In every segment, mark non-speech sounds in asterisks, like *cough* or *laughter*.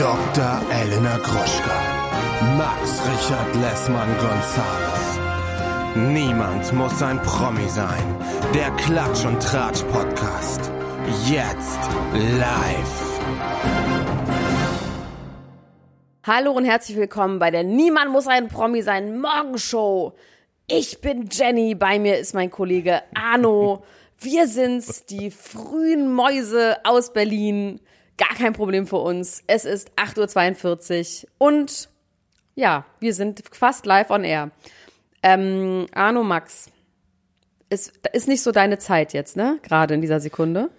Dr. Elena Gruschka, Max Richard Lessmann Gonzales. Niemand muss ein Promi sein. Der Klatsch und Tratsch Podcast. Jetzt live. Hallo und herzlich willkommen bei der Niemand muss ein Promi sein Morgenshow. Ich bin Jenny, bei mir ist mein Kollege Arno. Wir sind's, die frühen Mäuse aus Berlin. Gar kein Problem für uns. Es ist 8.42 Uhr und ja, wir sind fast live on air. Ähm, Arno Max, ist, ist nicht so deine Zeit jetzt, ne? Gerade in dieser Sekunde.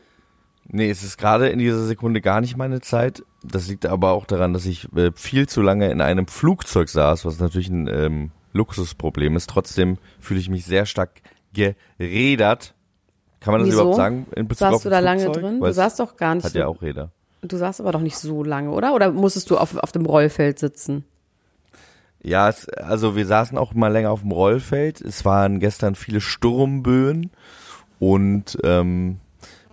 Nee, es ist gerade in dieser Sekunde gar nicht meine Zeit. Das liegt aber auch daran, dass ich äh, viel zu lange in einem Flugzeug saß, was natürlich ein ähm, Luxusproblem ist. Trotzdem fühle ich mich sehr stark gerädert. Kann man das Wieso? überhaupt sagen? In Bezug Saßt auf du da ein lange Flugzeug? drin? Du Weil es saßt doch gar nicht Hat ja auch Räder. Du saßt aber doch nicht so lange, oder? Oder musstest du auf, auf dem Rollfeld sitzen? Ja, es, also wir saßen auch mal länger auf dem Rollfeld. Es waren gestern viele Sturmböen und ähm,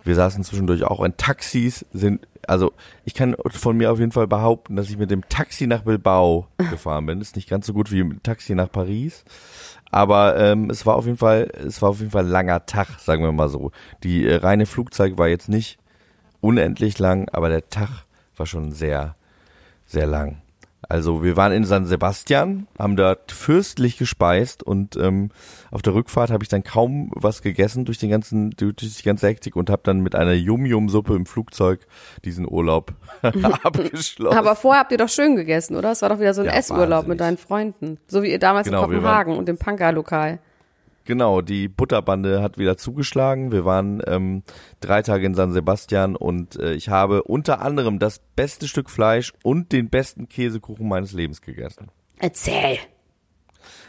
wir saßen zwischendurch auch in Taxis. Sind also ich kann von mir auf jeden Fall behaupten, dass ich mit dem Taxi nach Bilbao *laughs* gefahren bin. Ist nicht ganz so gut wie mit dem Taxi nach Paris, aber ähm, es war auf jeden Fall es war auf jeden Fall ein langer Tag, sagen wir mal so. Die äh, reine Flugzeug war jetzt nicht unendlich lang, aber der Tag war schon sehr sehr lang. Also wir waren in San Sebastian, haben dort fürstlich gespeist und ähm, auf der Rückfahrt habe ich dann kaum was gegessen durch den ganzen durch die ganze Hektik und habe dann mit einer Yum-Yum-Suppe im Flugzeug diesen Urlaub *laughs* *laughs* abgeschlossen. Aber vorher habt ihr doch schön gegessen, oder? Es war doch wieder so ein Ja, Essurlaub wahnsinnig. mit deinen Freunden. So wie ihr damals Genau, in Kopenhagen und dem Punker-Lokal. Genau, die Butterbande hat wieder zugeschlagen. Wir waren ähm, drei Tage in San Sebastian und äh, ich habe unter anderem das beste Stück Fleisch und den besten Käsekuchen meines Lebens gegessen. Erzähl.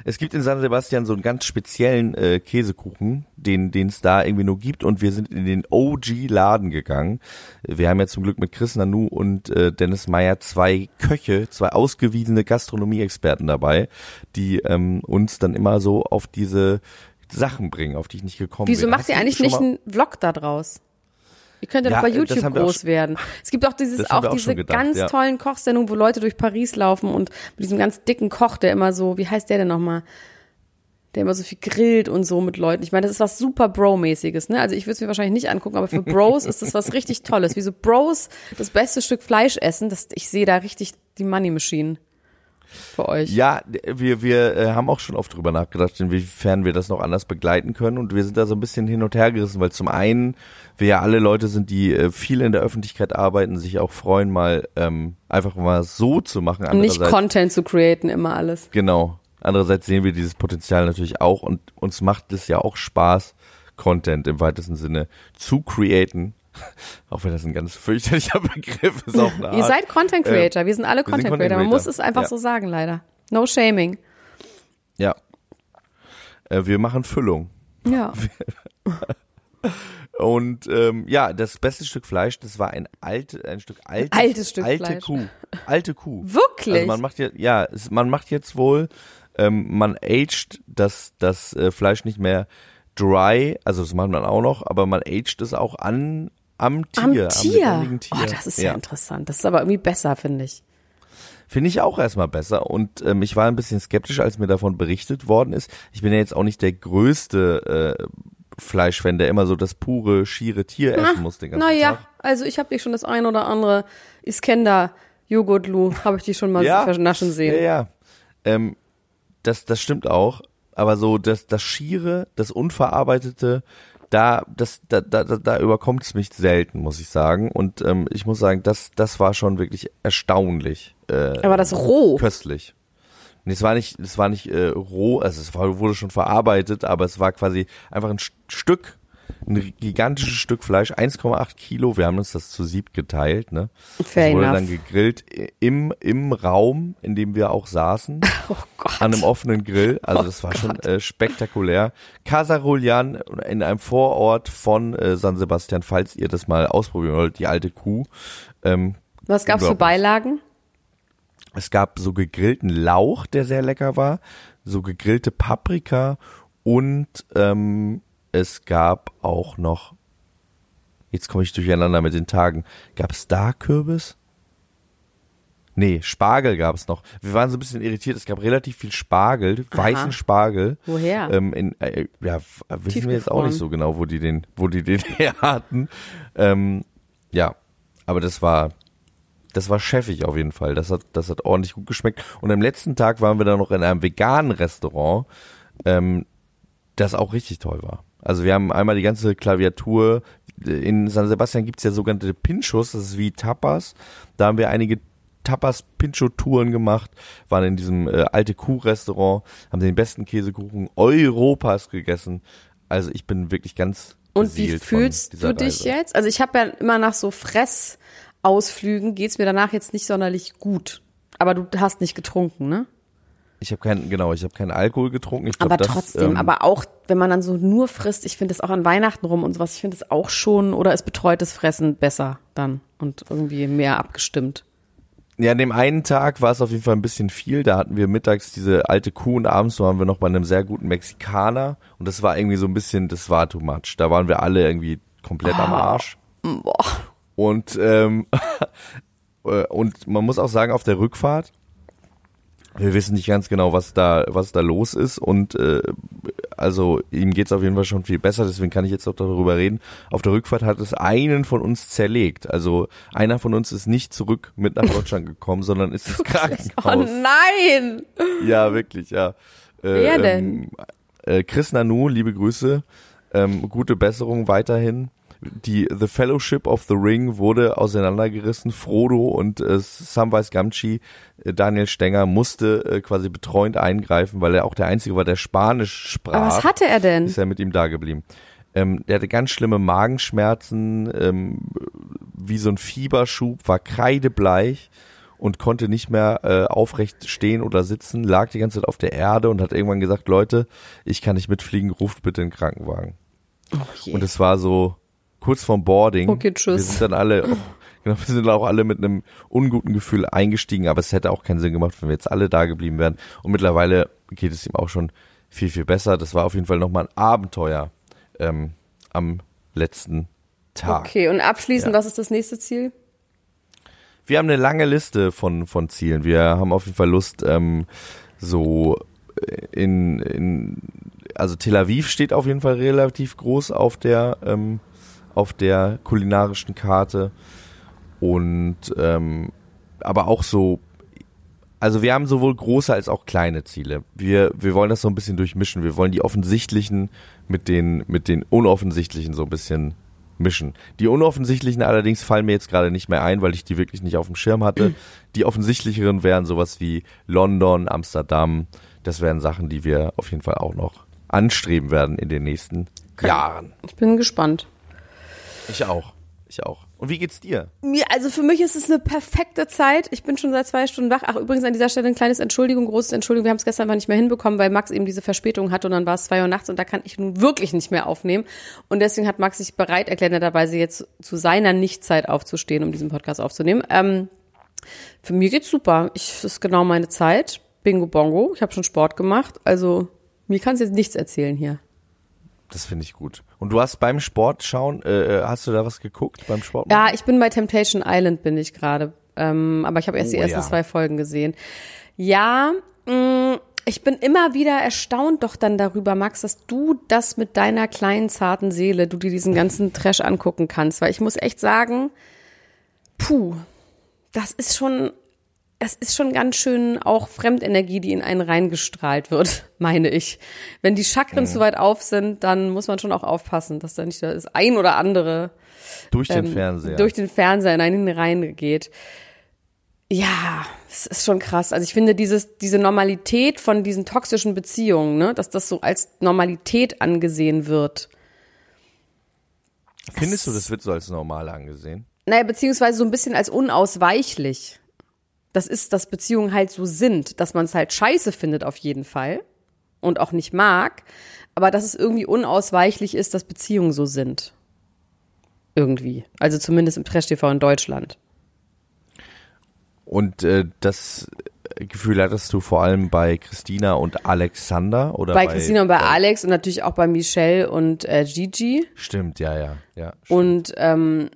Es gibt in San Sebastian so einen ganz speziellen äh, Käsekuchen, den den es da irgendwie nur gibt und wir sind in den OG-Laden gegangen. Wir haben ja zum Glück mit Chris Nanu und äh, Dennis Meyer zwei Köche, zwei ausgewiesene Gastronomie-Experten dabei, die ähm, uns dann immer so auf diese Sachen bringen, auf die ich nicht gekommen Wieso bin. macht Hast ihr eigentlich nicht einen Vlog da draus? Ihr könnt ja, Ja, doch bei YouTube groß werden. Es gibt auch dieses, auch auch diese gedacht, ganz ja. tollen Kochsendungen, wo Leute durch Paris laufen und mit diesem ganz dicken Koch, der immer so, wie heißt der denn nochmal? Der immer so viel grillt und so mit Leuten. Ich meine, das ist was super Bro-mäßiges, ne? Also ich würde es mir wahrscheinlich nicht angucken, aber für Bros ist das was richtig Tolles. Wie so Bros das beste Stück Fleisch essen, das, ich sehe da richtig die Money Machine für euch. Ja, wir, wir äh, haben auch schon oft drüber nachgedacht, inwiefern wir das noch anders begleiten können. Und wir sind da so ein bisschen hin und her gerissen, weil zum einen wir ja alle Leute sind, die äh, viel in der Öffentlichkeit arbeiten, sich auch freuen, mal ähm, einfach mal so zu machen. Und nicht Content zu createn, immer alles. Genau. Andererseits sehen wir dieses Potenzial natürlich auch und uns macht es ja auch Spaß, Content im weitesten Sinne zu createn. *laughs* Auch wenn das ein ganz fürchterlicher *laughs* Begriff ist auf eine *laughs* Art. Ihr seid Content Äh, Creator, wir sind alle wir sind Content Content Creator. Man Creator. muss es einfach Ja. so sagen, leider. No shaming. Ja. Äh, wir machen Füllung. Ja. Und ähm, ja, das beste Stück Fleisch, das war ein alte, ein Stück altes, Altes Stück alte Fleisch. Kuh, alte Kuh. Wirklich? Also man macht jetzt, ja, es, man macht jetzt wohl, ähm, man aged das das äh, Fleisch nicht mehr dry, also das macht man auch noch, aber man aged es auch an am Tier, Am am Tier. lebendigen Tier. Oh, das ist ja. interessant. Das ist aber irgendwie besser, finde ich. Finde ich auch erstmal besser. Und ähm, ich war ein bisschen skeptisch, als mir davon berichtet worden ist. Ich bin ja jetzt auch nicht der größte äh, Fleischfan, der immer so das pure, schiere Tier essen muss den ganzen Naja, Tag. also ich habe dich schon das ein oder andere Iskender Joghurtlu, habe ich die schon mal *laughs* Ja. vernaschen sehen. Ja, ja. Ähm, das, das stimmt auch. Aber so das, das Schiere, das Unverarbeitete, da, das, da, da, da, da überkommt es mich selten, muss ich sagen. Und ähm, ich muss sagen, das, das war schon wirklich erstaunlich. Äh, Aber das roh. köstlich. Nee, es war nicht, es war nicht äh, roh, also es war, wurde schon verarbeitet, aber es war quasi einfach ein St- Stück, ein gigantisches Stück Fleisch, 1,8 Kilo. Wir haben uns das zu sieb geteilt, ne? Fair das wurde enough. dann gegrillt im im Raum, in dem wir auch saßen, *laughs* Oh Gott. an einem offenen Grill. Also Oh das war schon Gott. äh, spektakulär. Casa Rulian in einem Vorort von äh, San Sebastian, falls ihr das mal ausprobieren wollt, die alte Kuh. Ähm, Was gab's für. Beilagen? Es gab so gegrillten Lauch, der sehr lecker war, so gegrillte Paprika und ähm, es gab auch noch, jetzt komme ich durcheinander mit den Tagen, gab es da Kürbis? Nee, Spargel gab es noch. Wir waren so ein bisschen irritiert. Es gab relativ viel Spargel, weißen Spargel. Woher? Ähm, in, äh, ja, wissen wir jetzt auch nicht so genau, wo die den, wo die den *laughs* her hatten. Ähm, ja, aber das war, das war chefig auf jeden Fall. Das hat, das hat ordentlich gut geschmeckt. Und am letzten Tag waren wir dann noch in einem veganen Restaurant, ähm, das auch richtig toll war. Also wir haben einmal die ganze Klaviatur. In San Sebastian gibt's ja sogenannte Pinchos, das ist wie Tapas. Da haben wir einige Tapas-Pincho-Touren gemacht, waren in diesem äh, alte Kuh-Restaurant, haben den besten Käsekuchen Europas gegessen. Also ich bin wirklich ganz Und wie fühlst du dich Reise. jetzt? Also ich habe ja immer nach so Fressausflügen geht's mir danach jetzt nicht sonderlich gut. Aber du hast nicht getrunken, ne? Ich habe keinen, genau, ich habe keinen Alkohol getrunken. Ich glaub, Aber das, trotzdem, ähm, aber auch, wenn man dann so nur frisst, ich finde es auch an Weihnachten rum und sowas, ich finde es auch schon, oder ist betreutes Fressen besser dann und irgendwie mehr abgestimmt. Ja, an dem einen Tag war es auf jeden Fall ein bisschen viel. Da hatten wir mittags diese alte Kuh und abends waren wir noch bei einem sehr guten Mexikaner. Und das war irgendwie so ein bisschen, das war too much. Da waren wir alle irgendwie komplett am Arsch. Boah. Und, ähm, *laughs* äh, und man muss auch sagen, auf der Rückfahrt, wir wissen nicht ganz genau, was da, was da los ist. Und äh, also ihm geht's auf jeden Fall schon viel besser, deswegen kann ich jetzt auch darüber reden. Auf der Rückfahrt hat es einen von uns zerlegt. Also einer von uns ist nicht zurück mit nach Deutschland gekommen, sondern ist ins *laughs* Oh Krankenhaus. nein! Ja, wirklich, ja. Äh, Wer Ähm, äh, Chris Nanu, liebe Grüße, ähm, gute Besserung weiterhin. Die The Fellowship of the Ring wurde auseinandergerissen. Frodo und äh, Samwise Gamgee, äh, Daniel Stenger, musste äh, quasi betreuend eingreifen, weil er auch der Einzige war, der Spanisch sprach Aber was hatte er denn? ist er mit ihm da geblieben. Ähm, der hatte ganz schlimme Magenschmerzen, ähm, wie so ein Fieberschub, war kreidebleich und konnte nicht mehr äh, aufrecht stehen oder sitzen, lag die ganze Zeit auf der Erde und hat irgendwann gesagt, Leute, ich kann nicht mitfliegen, ruft bitte einen Krankenwagen. Oh je. Und es war so kurz vorm Boarding. Okay, tschüss. Wir sind dann alle, oh, *laughs* genau, wir sind auch alle mit einem unguten Gefühl eingestiegen, aber es hätte auch keinen Sinn gemacht, wenn wir jetzt alle da geblieben wären. Und mittlerweile geht es ihm auch schon viel, viel besser. Das war auf jeden Fall nochmal ein Abenteuer ähm, am letzten Tag. Okay, und abschließend, Ja. was ist das nächste Ziel? Wir haben eine lange Liste von, von Zielen. Wir haben auf jeden Fall Lust, ähm, so in, in, also Tel Aviv steht auf jeden Fall relativ groß auf der, ähm, auf der kulinarischen Karte. Und, ähm, aber auch so, also wir haben sowohl große als auch kleine Ziele. Wir, wir wollen das so ein bisschen durchmischen. Wir wollen die offensichtlichen mit den, mit den unoffensichtlichen so ein bisschen mischen. Die unoffensichtlichen allerdings fallen mir jetzt gerade nicht mehr ein, weil ich die wirklich nicht auf dem Schirm hatte. Die offensichtlicheren wären sowas wie London, Amsterdam. Das wären Sachen, die wir auf jeden Fall auch noch anstreben werden in den nächsten Jahren. Ich bin gespannt. Ich auch. Ich auch. Und wie geht's dir? Mir, also für mich ist es eine perfekte Zeit. Ich bin schon seit zwei Stunden wach. Ach, übrigens an dieser Stelle ein kleines Entschuldigung, großes Entschuldigung. Wir haben es gestern einfach nicht mehr hinbekommen, weil Max eben diese Verspätung hatte und dann war es zwei Uhr nachts und da kann ich nun wirklich nicht mehr aufnehmen. Und deswegen hat Max sich bereit erklärt, netterweise jetzt zu seiner Nichtzeit aufzustehen, um diesen Podcast aufzunehmen. Ähm, für mich geht's super. Ich, das ist genau meine Zeit. Bingo Bongo. Ich habe schon Sport gemacht. Also mir kannst jetzt nichts erzählen hier. Das finde ich gut. Und du hast beim Sport schauen, äh, hast du da was geguckt beim Sport? Ja, ich bin bei Temptation Island, bin ich gerade. Ähm, aber ich habe erst die Oh, ersten ja. zwei Folgen gesehen. Ja, mh, ich bin immer wieder erstaunt doch dann darüber, Max, dass du das mit deiner kleinen, zarten Seele, du dir diesen ganzen *laughs* Trash angucken kannst. Weil ich muss echt sagen, puh, das ist schon, es ist schon ganz schön auch Fremdenergie, die in einen reingestrahlt wird, *laughs* meine ich. Wenn die Chakren zu weit auf sind, dann muss man schon auch aufpassen, dass da nicht das ein oder andere Durch den ähm, Fernseher. durch den Fernseher in einen reingeht. Ja, es ist schon krass. Also ich finde dieses, diese Normalität von diesen toxischen Beziehungen, ne, dass das so als Normalität angesehen wird. Findest du, das wird so als normal angesehen? Naja, beziehungsweise so ein bisschen als unausweichlich. Das ist, dass Beziehungen halt so sind, dass man es halt scheiße findet auf jeden Fall und auch nicht mag, aber dass es irgendwie unausweichlich ist, dass Beziehungen so sind. Irgendwie. Also zumindest im Trash-TV in Deutschland. Und äh, das Gefühl hattest du vor allem bei Christina und Alexander oder bei Christina und bei Alex und natürlich auch bei Michelle und äh, Gigi. Stimmt, ja, ja, ja. Und ähm,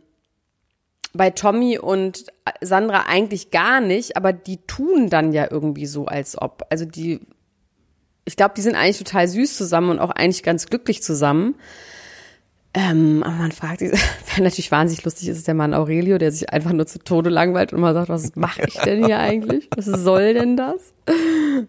bei Tommy und Sandra eigentlich gar nicht, aber die tun dann ja irgendwie so, als ob. Also die, ich glaube, die sind eigentlich total süß zusammen und auch eigentlich ganz glücklich zusammen. Ähm, aber man fragt sich, *laughs* wer natürlich wahnsinnig lustig ist, ist der Mann Aurelio, der sich einfach nur zu Tode langweilt und mal sagt, was mache ich denn hier eigentlich? Was soll denn das?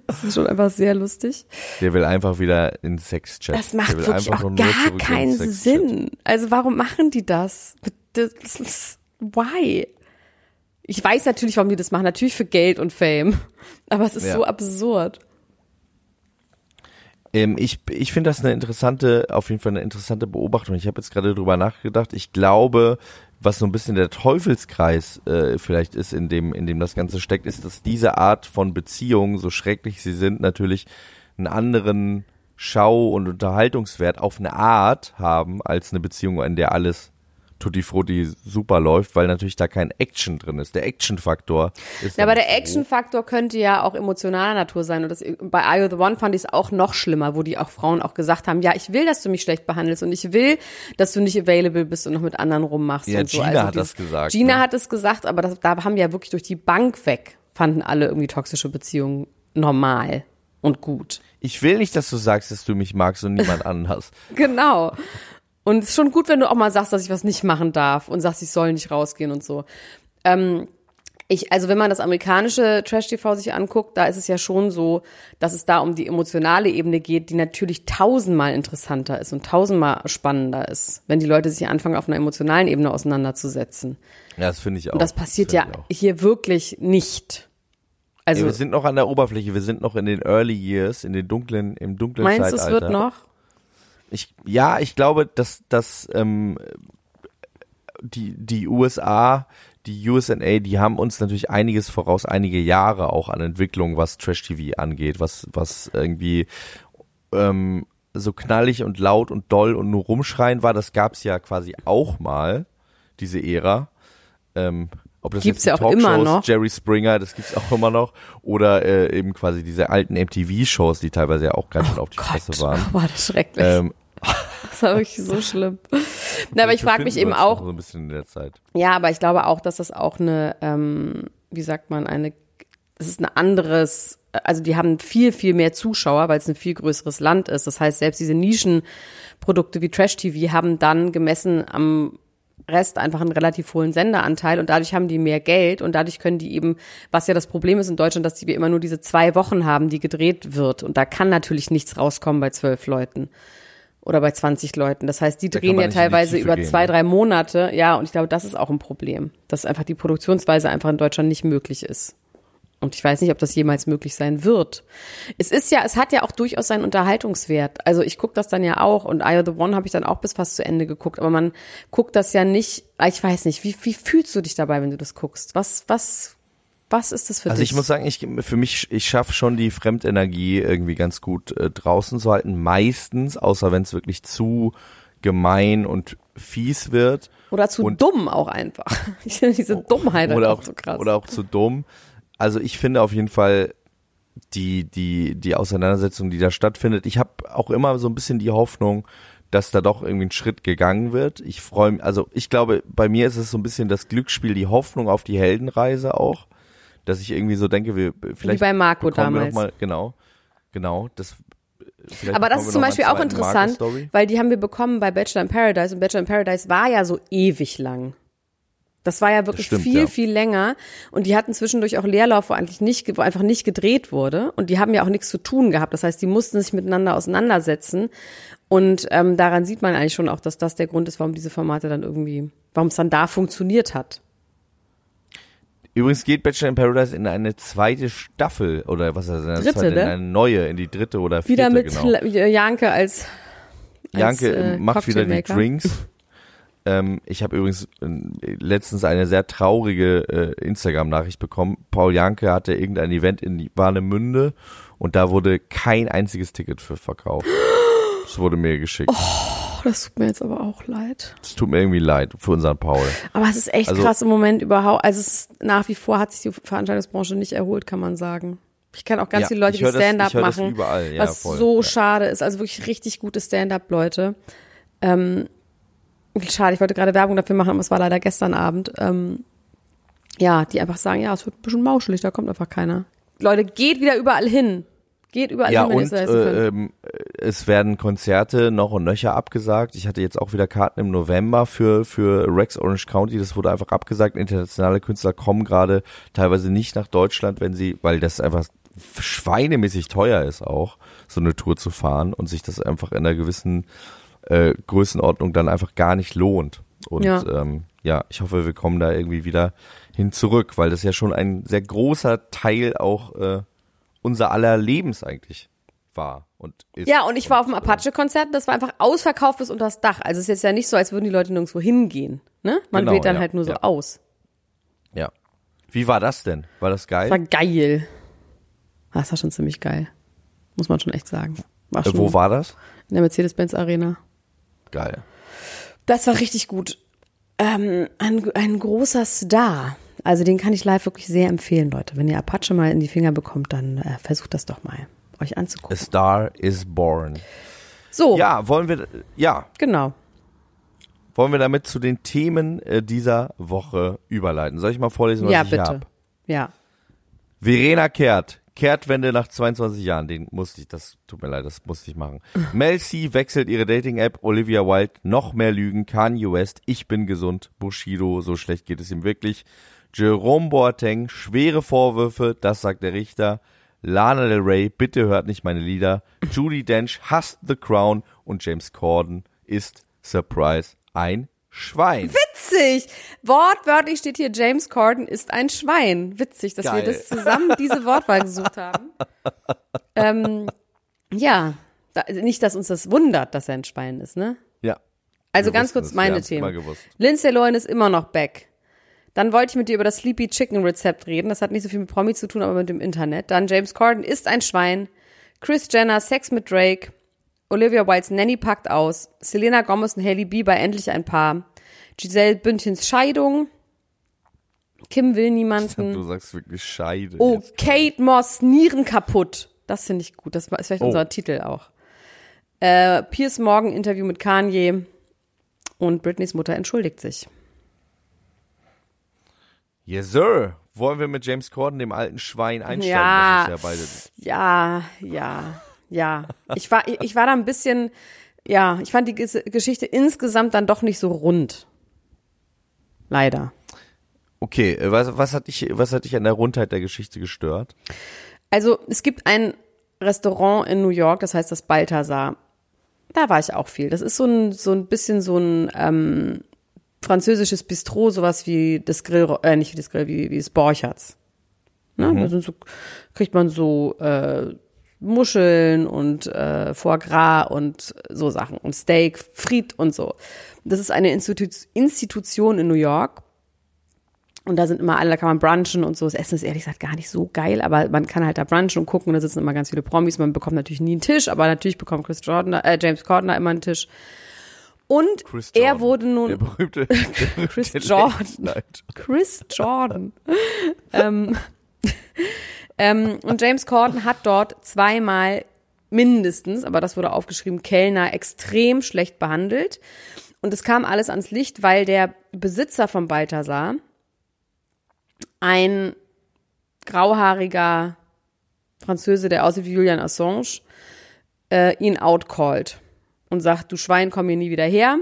Das ist schon einfach sehr lustig. Der will einfach wieder in Sexchat. Das macht wirklich auch gar keinen. Sinn. Also warum machen die das? Das, das ist, why? Ich weiß natürlich, warum die das machen. Natürlich für Geld und Fame. *laughs* Aber es ist Ja. so absurd. Ähm, ich ich finde das eine interessante, auf jeden Fall eine interessante Beobachtung. Ich habe jetzt gerade drüber nachgedacht. Ich glaube, was so ein bisschen der Teufelskreis äh, vielleicht ist, in dem, in dem das Ganze steckt, ist, dass diese Art von Beziehungen, so schrecklich sie sind, natürlich einen anderen Schau- und Unterhaltungswert auf eine Art haben, als eine Beziehung, in der alles tutti frutti super läuft, weil natürlich da kein Action drin ist. Der Action-Faktor ist. Ja, aber der so Action-Faktor könnte ja auch emotionaler Natur sein. Und das, bei Are You the One fand ich es auch noch schlimmer, wo die auch Frauen auch gesagt haben, ja, ich will, dass du mich schlecht behandelst und ich will, dass du nicht available bist und noch mit anderen rummachst Ja, und so. Gina also hat dieses- das gesagt, Gina ne? hat es gesagt, aber das, da haben ja wirklich durch die Bank weg, fanden alle irgendwie toxische Beziehungen normal und gut. Ich will nicht, dass du sagst, dass du mich magst und niemand *laughs* anders. Genau. Und es ist schon gut, wenn du auch mal sagst, dass ich was nicht machen darf und sagst, ich soll nicht rausgehen und so. Ähm, ich, also wenn man das amerikanische Trash-TV sich anguckt, da ist es ja schon so, dass es da um die emotionale Ebene geht, die natürlich tausendmal interessanter ist und tausendmal spannender ist, wenn die Leute sich anfangen, auf einer emotionalen Ebene auseinanderzusetzen. Ja, das finde ich auch. Und das passiert ja ich auch. hier wirklich nicht. Also ja, wir sind noch an der Oberfläche, wir sind noch in den Early Years, in den dunklen, im dunklen meinst du, es Zeitalter. wird noch? Ich, ja, ich glaube, dass, dass ähm, die, die USA, die USA, die haben uns natürlich einiges voraus, einige Jahre auch an Entwicklung, was Trash-TV angeht, was, was irgendwie ähm, so knallig und laut und doll und nur rumschreien war. Das gab's ja quasi auch mal, diese Ära. Ähm, ob das Gibt's jetzt ja auch immer noch. Jerry Springer, das gibt's auch immer noch. Oder äh, eben quasi diese alten MTV-Shows, die teilweise ja auch ganz schön auf die Fresse waren. Oh, war das schrecklich. Ähm, das war wirklich so *laughs* schlimm. Na, aber ich frage mich eben auch, So ein bisschen in der Zeit. Ja, aber ich glaube auch, dass das auch eine, ähm, wie sagt man, eine, es ist ein anderes, also die haben viel, viel mehr Zuschauer, weil es ein viel größeres Land ist. Das heißt, selbst diese Nischenprodukte wie Trash TV haben dann gemessen am Rest einfach einen relativ hohen Senderanteil und dadurch haben die mehr Geld und dadurch können die eben, was ja das Problem ist in Deutschland, dass wir immer nur diese zwei Wochen haben, die gedreht wird und da kann natürlich nichts rauskommen bei zwölf Leuten oder bei 20 Leuten. Das heißt, die Da drehen ja teilweise über gehen, zwei, ne? drei Monate. Ja, und ich glaube, das ist auch ein Problem, dass einfach die Produktionsweise einfach in Deutschland nicht möglich ist. Und ich weiß nicht, ob das jemals möglich sein wird. Es ist ja, es hat ja auch durchaus seinen Unterhaltungswert. Also ich gucke das dann ja auch und Eye of the One habe ich dann auch bis fast zu Ende geguckt. Aber man guckt das ja nicht, ich weiß nicht, wie, wie fühlst du dich dabei, wenn du das guckst? Was, was, was ist das für Also dich? ich muss sagen, ich für mich, ich schaffe schon die Fremdenergie irgendwie ganz gut äh, draußen zu halten. Meistens, außer wenn es wirklich zu gemein und fies wird. oder zu und- dumm auch einfach. *laughs* Ich finde diese Dummheit oder einfach auch, so krass. oder auch zu dumm. Also ich finde auf jeden Fall die die die Auseinandersetzung, die da stattfindet. Ich habe auch immer so ein bisschen die Hoffnung, dass da doch irgendwie ein Schritt gegangen wird. Ich freue mich, also ich glaube, bei mir ist es so ein bisschen das Glücksspiel, die Hoffnung auf die Heldenreise auch, dass ich irgendwie so denke, wir vielleicht bei Marco damals. Noch mal, genau, genau. Das. Aber das ist zum Beispiel auch interessant, weil die haben wir bekommen bei Bachelor in Paradise und Bachelor in Paradise war ja so ewig lang. Das war ja wirklich stimmt, viel, ja. viel länger. Und die hatten zwischendurch auch Leerlauf, wo eigentlich nicht, wo einfach nicht gedreht wurde. Und die haben ja auch nichts zu tun gehabt. Das heißt, die mussten sich miteinander auseinandersetzen. Und ähm, daran sieht man eigentlich schon auch, dass das der Grund ist, warum diese Formate dann irgendwie, warum es dann da funktioniert hat. Übrigens geht Bachelor in Paradise in eine zweite Staffel oder was ist das? Dritte, zweite, ne? in eine neue, in die dritte oder vierte, Wieder mit genau. La- Janke als, als Janke äh, macht wieder die. Drinks. *laughs* ähm, ich habe übrigens äh, letztens eine sehr traurige äh, Instagram-Nachricht bekommen. Paul Janke hatte irgendein Event in Warnemünde und da wurde kein einziges Ticket für verkauft. *gasps* Das wurde mir geschickt. Oh, das tut mir jetzt aber auch leid. Es tut mir irgendwie leid für unseren Paul. Aber es ist echt Also- krass im Moment überhaupt. Also es ist nach wie vor hat sich die Veranstaltungsbranche nicht erholt, kann man sagen. Ich kenne auch ganz Ja, viele Leute, die Stand-up machen, überall, ja, was voll, so ja. schade ist. Also wirklich richtig gute Stand-up-Leute. Ähm, schade, ich wollte gerade Werbung dafür machen, aber es war leider gestern Abend. Ähm, ja, die einfach sagen, ja, es wird ein bisschen mauschelig, da kommt einfach keiner. Leute, geht wieder überall hin. Geht überall Ja, hin, wenn ihr und es leisten könnt. äh, ähm, es werden Konzerte noch und nöcher abgesagt. Ich hatte jetzt auch wieder Karten im November für, für Rex Orange County. Das wurde einfach abgesagt. Internationale Künstler kommen gerade teilweise nicht nach Deutschland, wenn sie, weil das einfach schweinemäßig teuer ist auch, so eine Tour zu fahren und sich das einfach in einer gewissen äh, Größenordnung dann einfach gar nicht lohnt. Und Ja. ähm, ja, ich hoffe, wir kommen da irgendwie wieder hin zurück, weil das ja schon ein sehr großer Teil auch äh, unser aller Lebens eigentlich war und ist. Ja, und ich war auf dem äh, Apache-Konzert, das war einfach ausverkauft bis unter das Dach. Also es ist jetzt ja nicht so, als würden die Leute nirgendwo hingehen. Ne? Man Genau, wählt dann ja, halt nur so ja. aus. Ja. Wie war das denn? War das geil? Das war geil. Ah, Das war schon ziemlich geil. Muss man schon echt sagen. War äh, schon wo war das? In der Mercedes-Benz Arena. Geil. Das war richtig gut. Ähm, ein, ein großer Star. Also den kann ich live wirklich sehr empfehlen, Leute. Wenn ihr Apache mal in die Finger bekommt, dann äh, versucht das doch mal, euch A anzugucken. Star is born. So, Ja, wollen wir, ja, genau. wollen wir damit zu den Themen äh, dieser Woche überleiten. Soll ich mal vorlesen, was Ja, ich bitte. hab? Ja. Verena Kehrt. Kehrtwende nach 22 Jahren. Den musste ich, das tut mir leid, das musste ich machen. *laughs* Mel C wechselt ihre Dating-App. Olivia Wilde. Noch mehr Lügen. Kanye West. Ich bin gesund. Bushido. So schlecht geht es ihm wirklich. Jerome Boateng. Schwere Vorwürfe. Das sagt der Richter. Lana Del Rey. Bitte hört nicht meine Lieder. Judy Dench hasst The Crown. Und James Corden ist, Surprise, ein Schwein. Witzig. Wortwörtlich steht hier, James Corden ist ein Schwein. Witzig, dass Geil. wir das zusammen diese Wortwahl gesucht haben. *laughs* ähm, ja, da, nicht, dass uns das wundert, dass er ein Schwein ist, ne? Ja. Also ganz kurz wir meine Themen. gewusst. Lindsay Lohan ist immer noch back. Dann wollte ich mit dir über das Sleepy Chicken Rezept reden. Das hat nicht so viel mit Promi zu tun, aber mit dem Internet. Dann James Corden ist ein Schwein. Chris Jenner Sex mit Drake. Olivia Wildes Nanny packt aus. Selena Gomez und Hailey Bieber endlich ein Paar. Giselle Bündchens Scheidung. Kim will niemanden. Du sagst wirklich Scheide. Oh, jetzt. Kate Moss, Nieren kaputt. Das finde ich gut. Das ist vielleicht Oh. unser Titel auch. Äh, Piers Morgan Interview mit Kanye. Und Britneys Mutter entschuldigt sich. Yes, sir. Wollen wir mit James Corden, dem alten Schwein, einsteigen? Ja. Ja beide. Ja, ja, ja. Ich war, ich war da ein bisschen, ja, ich fand die Ges- Geschichte insgesamt dann doch nicht so rund. Leider. Okay, äh, was, was, hat dich, was hat dich an der Rundheit der Geschichte gestört? Also es gibt ein Restaurant in New York, das heißt das Balthasar. Da war ich auch viel. Das ist so ein, so ein bisschen so ein ähm, französisches Bistro, sowas wie das Grill, äh, nicht wie das Grill, wie, wie das Borchertz. Ne? Da sind so, kriegt man so äh, Muscheln und äh, Foie Gras und so Sachen und Steak, Fried und so. Das ist eine Institu Institution in New York. Und da sind immer alle, da kann man brunchen und so. Das Essen ist ehrlich gesagt gar nicht so geil, aber man kann halt da brunchen und gucken. Und da sitzen immer ganz viele Promis. Man bekommt natürlich nie einen Tisch, aber natürlich bekommt Chris Jordan, äh, James Corden da immer einen Tisch. Und Chris er wurde Der nun berühmte, der berühmte *laughs* Chris Late Jordan. Chris Jordan. *laughs* ähm, *laughs* ähm, und James Corden hat dort zweimal mindestens, aber das wurde aufgeschrieben, Kellner extrem schlecht behandelt. Und es kam alles ans Licht, weil der Besitzer vom Balthasar ein grauhaariger Französe, der aussieht wie Julian Assange, äh, ihn outcallt und sagt, du Schwein, komm hier nie wieder her.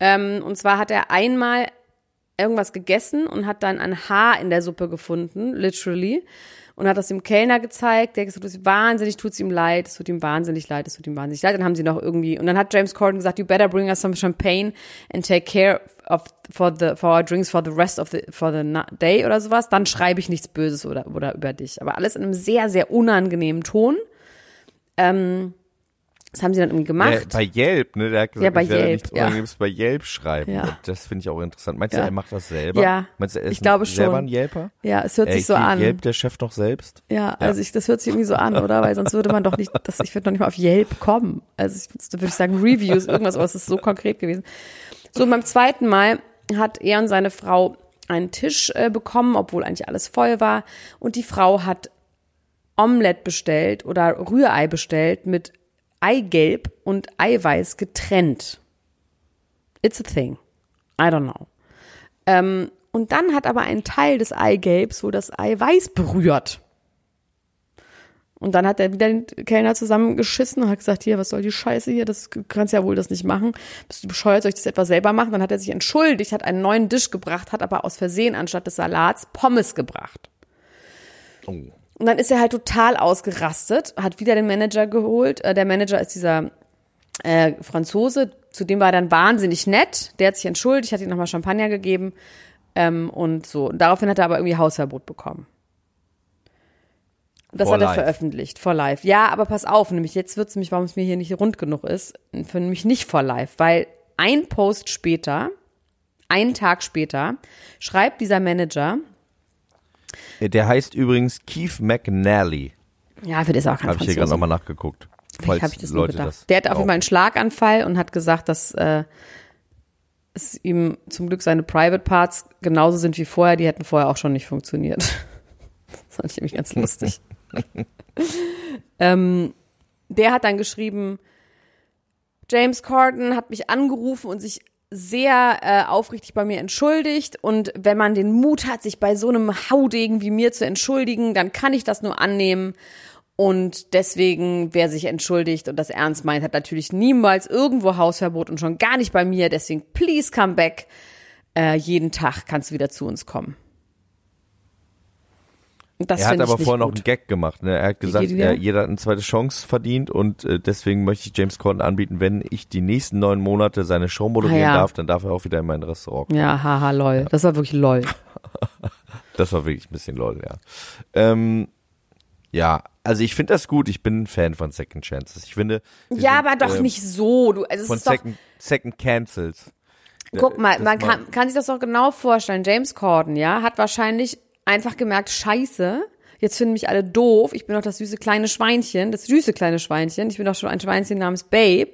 Ähm, und zwar hat er einmal irgendwas gegessen und hat dann ein Haar in der Suppe gefunden, literally. Und hat das dem Kellner gezeigt. Der hat gesagt, es tut wahnsinnig, tut's ihm leid, es tut ihm wahnsinnig leid, es tut ihm wahnsinnig leid. Dann haben sie noch irgendwie, und dann hat James Corden gesagt, you better bring us some champagne and take care of, for the, for our drinks for the rest of the, for the day oder sowas. Dann schreibe ich nichts Böses oder, oder über dich. Aber alles in einem sehr, sehr unangenehmen Ton. Ähm, das haben sie dann irgendwie gemacht. bei Yelp, ne? Der hat gesagt, Ja, bei ich werde Yelp, nichts ja. Unangenehmes bei Yelp schreiben. Ja. Und Das finde ich auch interessant. Meinst du, Ja. er macht das selber? Ja. Meinst du, er ist Ich glaube selber schon. ein Yelper? ja, es hört Ey, sich so an. Yelp der Chef noch selbst? Ja, also ich, das hört sich irgendwie so an, oder? Weil sonst würde man doch nicht, das, ich würde noch nicht mal auf Yelp kommen. Also ich, würde ich sagen Reviews, irgendwas, aber es ist so konkret gewesen. So, beim zweiten Mal hat er und seine Frau einen Tisch äh, bekommen, obwohl eigentlich alles voll war. Und die Frau hat Omelette bestellt oder Rührei bestellt mit Eigelb und Eiweiß getrennt. It's a thing. I don't know. Ähm, und dann hat aber ein Teil des Eigelbs, wo das Ei weiß berührt. Und dann hat er wieder den Kellner zusammengeschissen und hat gesagt, hier, was soll die Scheiße hier, das kannst ja wohl das nicht machen. Bist du bescheuert, soll ich das etwa selber machen? Dann hat er sich entschuldigt, hat einen neuen Tisch gebracht, hat aber aus Versehen anstatt des Salats Pommes gebracht. Oh. Und dann ist er halt total ausgerastet, hat wieder den Manager geholt. Äh, der Manager ist dieser äh, Franzose, zu dem war er dann wahnsinnig nett. Der hat sich entschuldigt, hat ihm nochmal Champagner gegeben ähm, und so. Und daraufhin hat er aber irgendwie Hausverbot bekommen. Das For hat er life. veröffentlicht, for life. Ja, aber pass auf, nämlich jetzt wird's nämlich, warum es mir hier nicht rund genug ist, für mich nicht for life, weil ein Post später, einen Tag später, schreibt dieser Manager, Der heißt übrigens Keith McNally. ja, für das ist auch kein Habe ich hier gerade nochmal nachgeguckt. Vielleicht habe ich das Leute gedacht. das der hat auf jeden auch- Fall einen Schlaganfall und hat gesagt, dass äh, es ihm zum Glück seine Private Parts genauso sind wie vorher. Die hätten vorher auch schon nicht funktioniert. *laughs* Das fand ich nämlich ganz *laughs* lustig. ähm, der hat dann geschrieben, James Corden hat mich angerufen und sich sehr äh, aufrichtig bei mir entschuldigt. Und wenn man den Mut hat, sich bei so einem Haudegen wie mir zu entschuldigen, dann kann ich das nur annehmen. Und deswegen, wer sich entschuldigt und das ernst meint, hat natürlich niemals irgendwo Hausverbot und schon gar nicht bei mir. Deswegen, please come back. Äh, jeden Tag kannst du wieder zu uns kommen. Das Er hat aber vorher noch einen Gag gemacht. Ne? Er hat gesagt, er, jeder hat eine zweite Chance verdient und äh, deswegen möchte ich James Corden anbieten, wenn ich die nächsten neun Monate seine Show moderieren Ah, ja. darf, dann darf er auch wieder in mein Restaurant. kommen. Ja, haha, lol. Das war wirklich lol. *laughs* Das war wirklich ein bisschen lol, ja. Ähm, ja, also ich finde das gut. Ich bin ein Fan von Second Chances. Ich finde. Ja, sind, aber doch ähm, nicht so. Du, also es Von Second, Second Cancels. Guck mal, das man kann, kann sich das doch genau vorstellen. James Corden, ja, hat wahrscheinlich einfach gemerkt, scheiße, jetzt finden mich alle doof. Ich bin doch das süße kleine Schweinchen, das süße kleine Schweinchen. Ich bin doch schon ein Schweinchen namens Babe.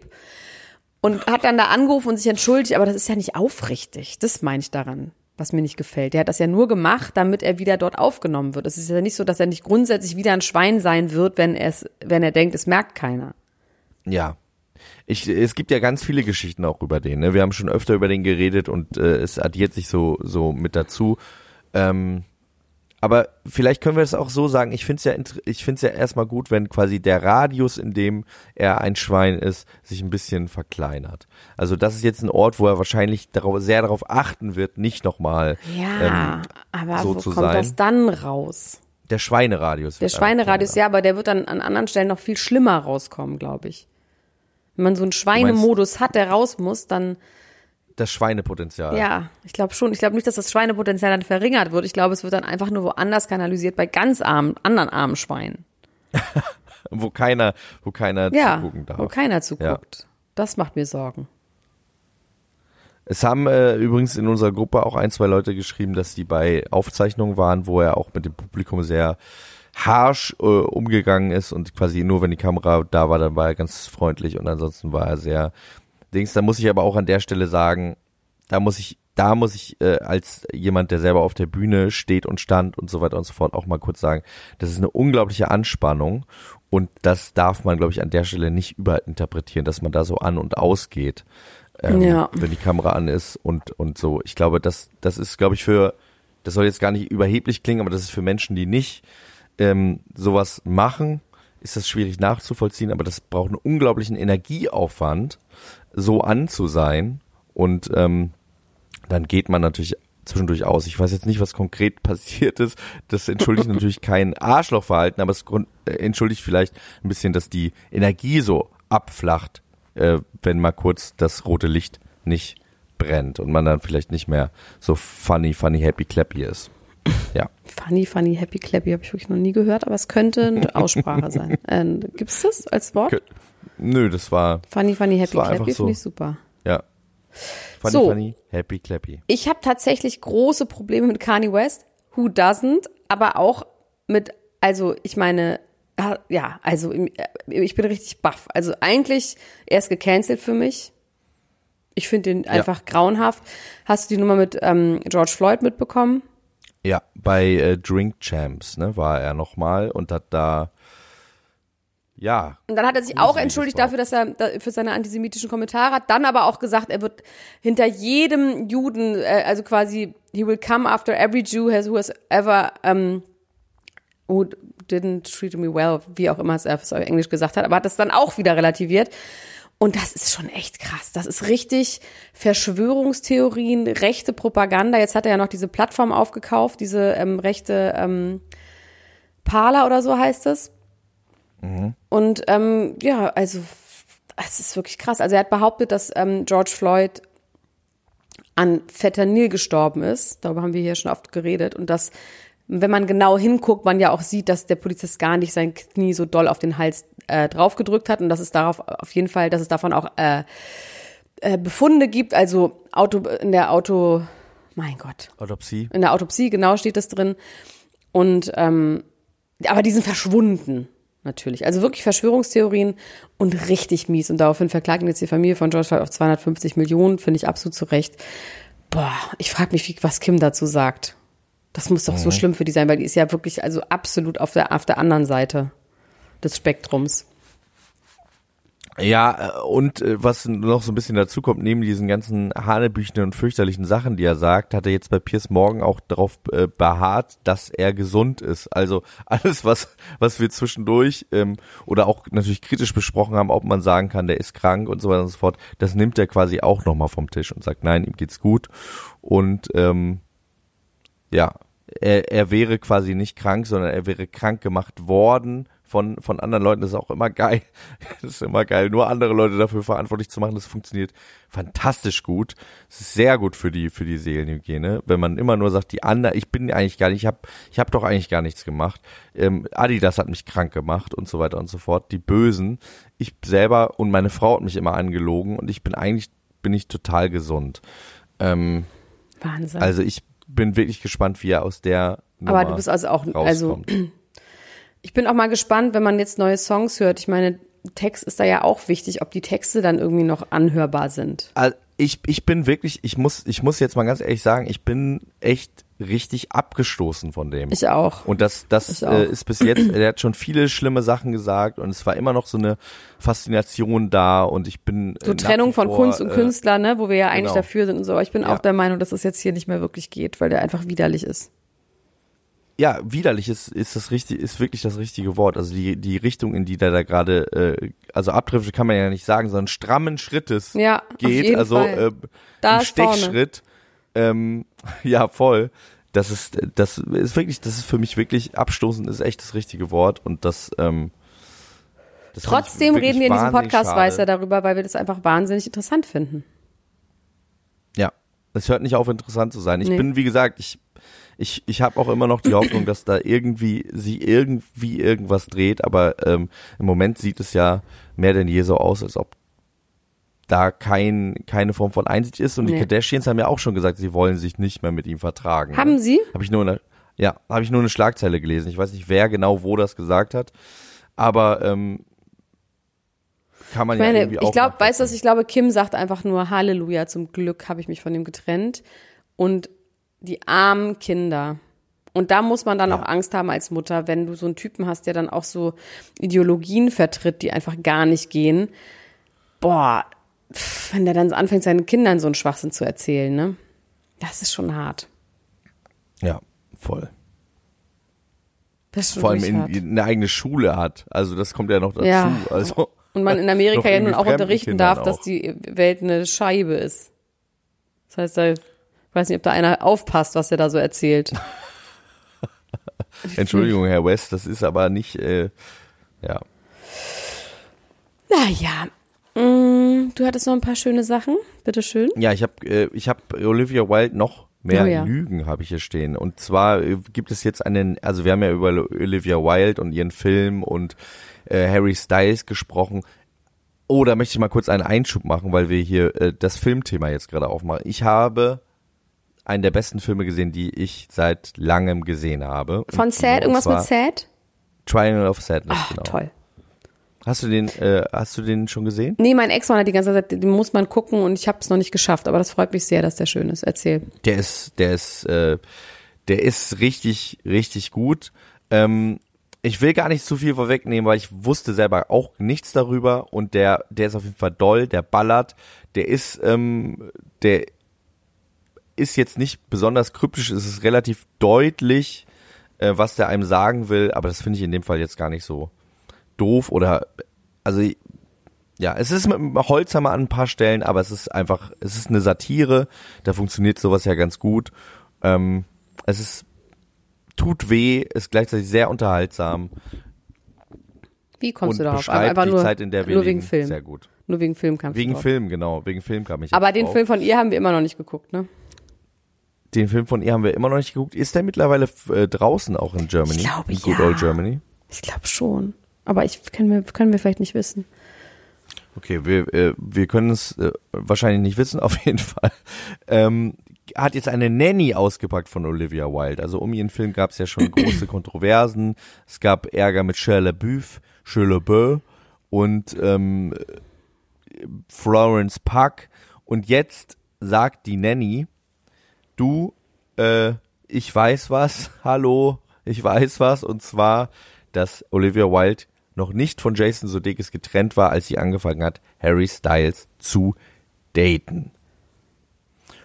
Und hat dann da angerufen und sich entschuldigt, aber das ist ja nicht aufrichtig. Das meine ich daran, was mir nicht gefällt. Der hat das ja nur gemacht, damit er wieder dort aufgenommen wird. Es ist ja nicht so, dass er nicht grundsätzlich wieder ein Schwein sein wird, wenn er es, wenn er denkt, es merkt keiner. Ja. Ich, es gibt ja ganz viele Geschichten auch über den. Ne? Wir haben schon öfter über den geredet und äh, es addiert sich so, so mit dazu. Ähm, aber vielleicht können wir es auch so sagen, ich finde es ja, ich find's ja erstmal gut, wenn quasi der Radius, in dem er ein Schwein ist, sich ein bisschen verkleinert. Also das ist jetzt ein Ort, wo er wahrscheinlich darauf, sehr darauf achten wird, nicht nochmal Ja, ähm, aber so wo kommt sein. das dann raus? der Schweineradius. Der Schweineradius, ja, aber der wird dann an anderen Stellen noch viel schlimmer rauskommen, glaube ich. Wenn man so einen Schweinemodus hat, der raus muss, dann. Das Schweinepotenzial. ja, ich glaube schon. Ich glaube nicht, dass das Schweinepotenzial dann verringert wird. Ich glaube, es wird dann einfach nur woanders kanalisiert, bei ganz armen, anderen armen Schweinen. *laughs* Wo keiner, wo keiner Ja, zugucken darf. wo keiner zuguckt. Das macht mir Sorgen. Es haben äh, übrigens in unserer Gruppe auch ein, zwei Leute geschrieben, dass die bei Aufzeichnungen waren, wo er auch mit dem Publikum sehr harsh äh, umgegangen ist und quasi nur wenn die Kamera da war, dann war er ganz freundlich und ansonsten war er sehr Dings. Da muss ich aber auch an der Stelle sagen, da muss ich, da muss ich äh, als jemand, der selber auf der Bühne steht und stand und so weiter und so fort auch mal kurz sagen, das ist eine unglaubliche Anspannung und das darf man, glaube ich, an der Stelle nicht überinterpretieren, dass man da so an und ausgeht ähm, Ja. wenn die Kamera an ist und, und so. Ich glaube, das, das ist, glaube ich, für, das soll jetzt gar nicht überheblich klingen, aber das ist für Menschen, die nicht ähm, sowas machen, ist das schwierig nachzuvollziehen, aber das braucht einen unglaublichen Energieaufwand, so an zu sein und ähm, dann geht man natürlich zwischendurch aus. Ich weiß jetzt nicht, was konkret *laughs* passiert ist. Das entschuldigt *laughs* natürlich kein Arschlochverhalten, aber es äh, entschuldigt vielleicht ein bisschen, dass die Energie so abflacht, äh, wenn mal kurz das rote Licht nicht brennt und man dann vielleicht nicht mehr so funny, funny, happy, clappy ist. Ja. *laughs* Funny, funny, happy, clappy habe ich wirklich noch nie gehört, aber es könnte eine Aussprache sein. Ähm, Gibt es das als Wort? Kö- Nö, das war, Funny, funny, happy, clappy so. finde ich super. ja. Funny, So. funny, happy, clappy. Ich habe tatsächlich große Probleme mit Kanye West. Who doesn't? Aber auch mit, also ich meine, ja, also ich bin richtig baff. Also eigentlich, er ist gecancelt für mich. Ich finde den einfach grauenhaft. Hast du die Nummer mit ähm, George Floyd mitbekommen? Ja, bei äh, Drink Champs, ne, war er nochmal und hat da ja. Und dann hat er sich auch entschuldigt dafür, dass er für seine antisemitischen Kommentare hat, dann aber auch gesagt, er wird hinter jedem Juden, äh, also quasi, he will come after every Jew has, who has ever, um, who didn't treat me well, wie auch immer es auf Englisch gesagt hat, aber hat das dann auch wieder relativiert. Und das ist schon echt krass. Das ist richtig Verschwörungstheorien, rechte Propaganda. Jetzt hat er ja noch diese Plattform aufgekauft, diese ähm, rechte ähm, Parler oder so heißt es. Und ähm, ja, also es ist wirklich krass. Also er hat behauptet, dass ähm, George Floyd an Fentanyl gestorben ist. Darüber haben wir hier schon oft geredet. Und dass, wenn man genau hinguckt, man ja auch sieht, dass der Polizist gar nicht sein Knie so doll auf den Hals äh, draufgedrückt hat und dass es darauf auf jeden Fall, dass es davon auch äh, äh, Befunde gibt. Also Auto in der Auto, mein Gott, Autopsie. in der Autopsie, genau steht das drin. Und ähm, aber die sind verschwunden, natürlich. Also wirklich Verschwörungstheorien und richtig mies. Und daraufhin verklagen jetzt die Familie von George Floyd auf 250 Millionen, finde ich absolut zu Recht. Boah, ich frage mich, wie, was Kim dazu sagt. Das muss doch so schlimm für die sein, weil die ist ja wirklich also absolut auf der, auf der anderen Seite des Spektrums. Ja, äh, und äh, was noch so ein bisschen dazu kommt, neben diesen ganzen hanebüchenden und fürchterlichen Sachen, die er sagt, hat er jetzt bei Piers Morgan auch darauf äh, beharrt, dass er gesund ist. Also *laughs* alles, was, was wir zwischendurch ähm, oder auch natürlich kritisch besprochen haben, ob man sagen kann, der ist krank und so weiter und so fort, das nimmt er quasi auch nochmal vom Tisch und sagt, nein, ihm geht's gut. Und ähm, ja, er, er wäre quasi nicht krank, sondern er wäre krank gemacht worden von, von anderen Leuten. Das ist auch immer geil. *laughs* Das ist immer geil, nur andere Leute dafür verantwortlich zu machen. Das funktioniert fantastisch gut. Es ist sehr gut für die, für die Seelenhygiene, wenn man immer nur sagt, die anderen, ich bin eigentlich gar nicht, ich habe ich hab doch eigentlich gar nichts gemacht. Ähm, Adidas hat mich krank gemacht und so weiter und so fort. Die Bösen. Ich selber und meine Frau hat mich immer angelogen und ich bin eigentlich, bin ich total gesund. Ähm, Wahnsinn. also ich bin wirklich gespannt, wie er aus der Nummer Aber du bist also auch, also rauskommt. Ich bin auch mal gespannt, wenn man jetzt neue Songs hört. Ich meine, Text ist da ja auch wichtig, ob die Texte dann irgendwie noch anhörbar sind. Also ich, ich bin wirklich, ich muss, ich muss jetzt mal ganz ehrlich sagen, ich bin echt richtig abgestoßen von dem. Ich auch. Und das, das äh, ist bis jetzt, er hat schon viele schlimme Sachen gesagt und es war immer noch so eine Faszination da und ich bin äh, So Trennung wie von vor, Kunst und äh, Künstler, ne, wo wir ja eigentlich genau. dafür sind und so. Aber ich bin Ja. auch der Meinung, dass es jetzt hier nicht mehr wirklich geht, weil der einfach widerlich ist. Ja, widerlich ist, ist das richtig, ist wirklich das richtige Wort. Also die, die Richtung, in die der da gerade, äh, also abdriftet kann man ja nicht sagen, sondern strammen Schrittes Ja, geht, also Fall. äh, Da vorne. Stechschritt. Ähm, *laughs* ja, voll. Das ist, das ist wirklich, das ist für mich wirklich abstoßend, ist echt das richtige Wort und das, ähm, das Trotzdem reden wir in diesem Podcast schade. weiß er darüber, weil wir das einfach wahnsinnig interessant finden. Ja, es hört nicht auf, interessant zu sein. Ich Nee. bin, wie gesagt, ich, ich, ich habe auch immer noch die Hoffnung, dass da irgendwie sie irgendwie irgendwas dreht, aber ähm, im Moment sieht es ja mehr denn je so aus, als ob da kein, keine Form von Einsicht ist. Und die Nee. Kardashians haben ja auch schon gesagt, sie wollen sich nicht mehr mit ihm vertragen. Haben Sie? Habe ich nur eine, ja, habe ich nur eine Schlagzeile gelesen. Ich weiß nicht, wer genau wo das gesagt hat, aber ähm, kann man Ich ja meine, irgendwie auch ich glaube, weißt du, was ich glaube, Kim sagt einfach nur Halleluja, zum Glück habe ich mich von ihm getrennt. Und die armen Kinder. Und da muss man dann auch Angst haben als Mutter, wenn du so einen Typen hast, der dann auch so Ideologien vertritt, die einfach gar nicht gehen. Boah, wenn der dann anfängt, seinen Kindern so einen Schwachsinn zu erzählen, ne? Das ist schon hart. Ja, voll. Das ist schon vor allem in, in eine eigene Schule hat. Also das kommt ja noch dazu. Ja. Also Und man in Amerika ja nun auch unterrichten darf, dass auch. die Welt eine Scheibe ist. Das heißt, da, ich weiß nicht, ob da einer aufpasst, was er da so erzählt. *laughs* Entschuldigung, Herr West, das ist aber nicht. Äh, ja, Naja, mm, du hattest noch ein paar schöne Sachen. Bitteschön. ja, ich habe äh, ich habe Olivia Wilde noch mehr Oh ja. Lügen habe ich hier stehen. Und zwar äh, gibt es jetzt einen, also wir haben ja über Olivia Wilde und ihren Film und äh, Harry Styles gesprochen. Oh, da möchte ich mal kurz einen Einschub machen, weil wir hier äh, das Filmthema jetzt gerade aufmachen. Ich habe einen der besten Filme gesehen, die ich seit langem gesehen habe. Von Sad, irgendwas mit Sad? Triangle of Sadness, Ach, genau. toll. Hast du den, äh, hast du den schon gesehen? Nee, mein Ex-Mann hat die ganze Zeit, den muss man gucken und ich habe es noch nicht geschafft, aber das freut mich sehr, dass der schön ist. Erzähl. Der ist, der ist, äh, der ist richtig, richtig gut. Ähm, ich will gar nicht zu viel vorwegnehmen, weil ich wusste selber auch nichts darüber und der, der ist auf jeden Fall doll, der ballert, der ist, ähm, der ist jetzt nicht besonders kryptisch, es ist relativ deutlich, äh, was der einem sagen will, aber das finde ich in dem Fall jetzt gar nicht so doof oder, also, ja, es ist mit dem Holzhammer an ein paar Stellen, aber es ist einfach, es ist eine Satire, da funktioniert sowas ja ganz gut. Ähm, es ist tut weh, ist gleichzeitig sehr unterhaltsam. Wie kommst und du darauf? beschreibt Einfach die nur, Zeit, in der wir nur wegen leben, Film. Sehr gut. Nur wegen Film kamst Wegen du drauf. Film, genau. Wegen Film kam ich. Aber den drauf. Film von ihr haben wir immer noch nicht geguckt, ne? den Film von ihr haben wir immer noch nicht geguckt. Ist der mittlerweile äh, draußen auch in Germany? Ich glaube, in Good ja. Old Germany. Ich glaube schon. Aber ich können wir, können wir vielleicht nicht wissen. Okay, wir, äh, wir können es äh, wahrscheinlich nicht wissen, *laughs* auf jeden Fall. Ähm, hat jetzt eine Nanny ausgepackt von Olivia Wilde. Also um ihren Film gab es ja schon *coughs* große Kontroversen. Es gab Ärger mit Shia LaBeouf, Shia LaBeouf und ähm, Florence Park. Und jetzt sagt die Nanny, du, äh, ich weiß was, *laughs* hallo, ich weiß was, und zwar, dass Olivia Wilde noch nicht von Jason Sudeikis getrennt war, als sie angefangen hat, Harry Styles zu daten.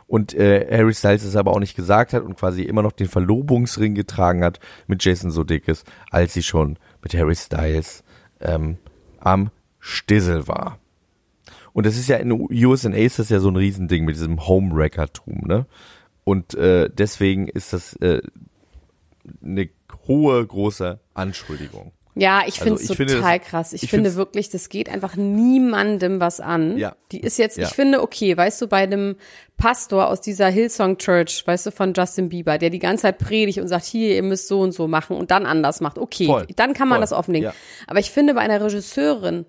Und äh, Harry Styles es aber auch nicht gesagt hat und quasi immer noch den Verlobungsring getragen hat mit Jason Sudeikis, als sie schon mit Harry Styles ähm, am Stissel war. Und das ist ja in USA ist das ja so ein Riesending mit diesem Homewrecker-Tum, ne? Und äh, deswegen ist das äh, eine hohe, große Anschuldigung. Ja, ich Also finde es total das- krass. Ich, ich finde wirklich, das geht einfach niemandem was an. Ja. Die ist jetzt, Ja. ich finde, okay, weißt du, bei einem Pastor aus dieser Hillsong Church, weißt du, von Justin Bieber, der die ganze Zeit predigt und sagt, hier, ihr müsst so und so machen und dann anders macht. Okay, Voll. dann kann man Voll. das offenlegen. Ja. Aber ich finde bei einer Regisseurin,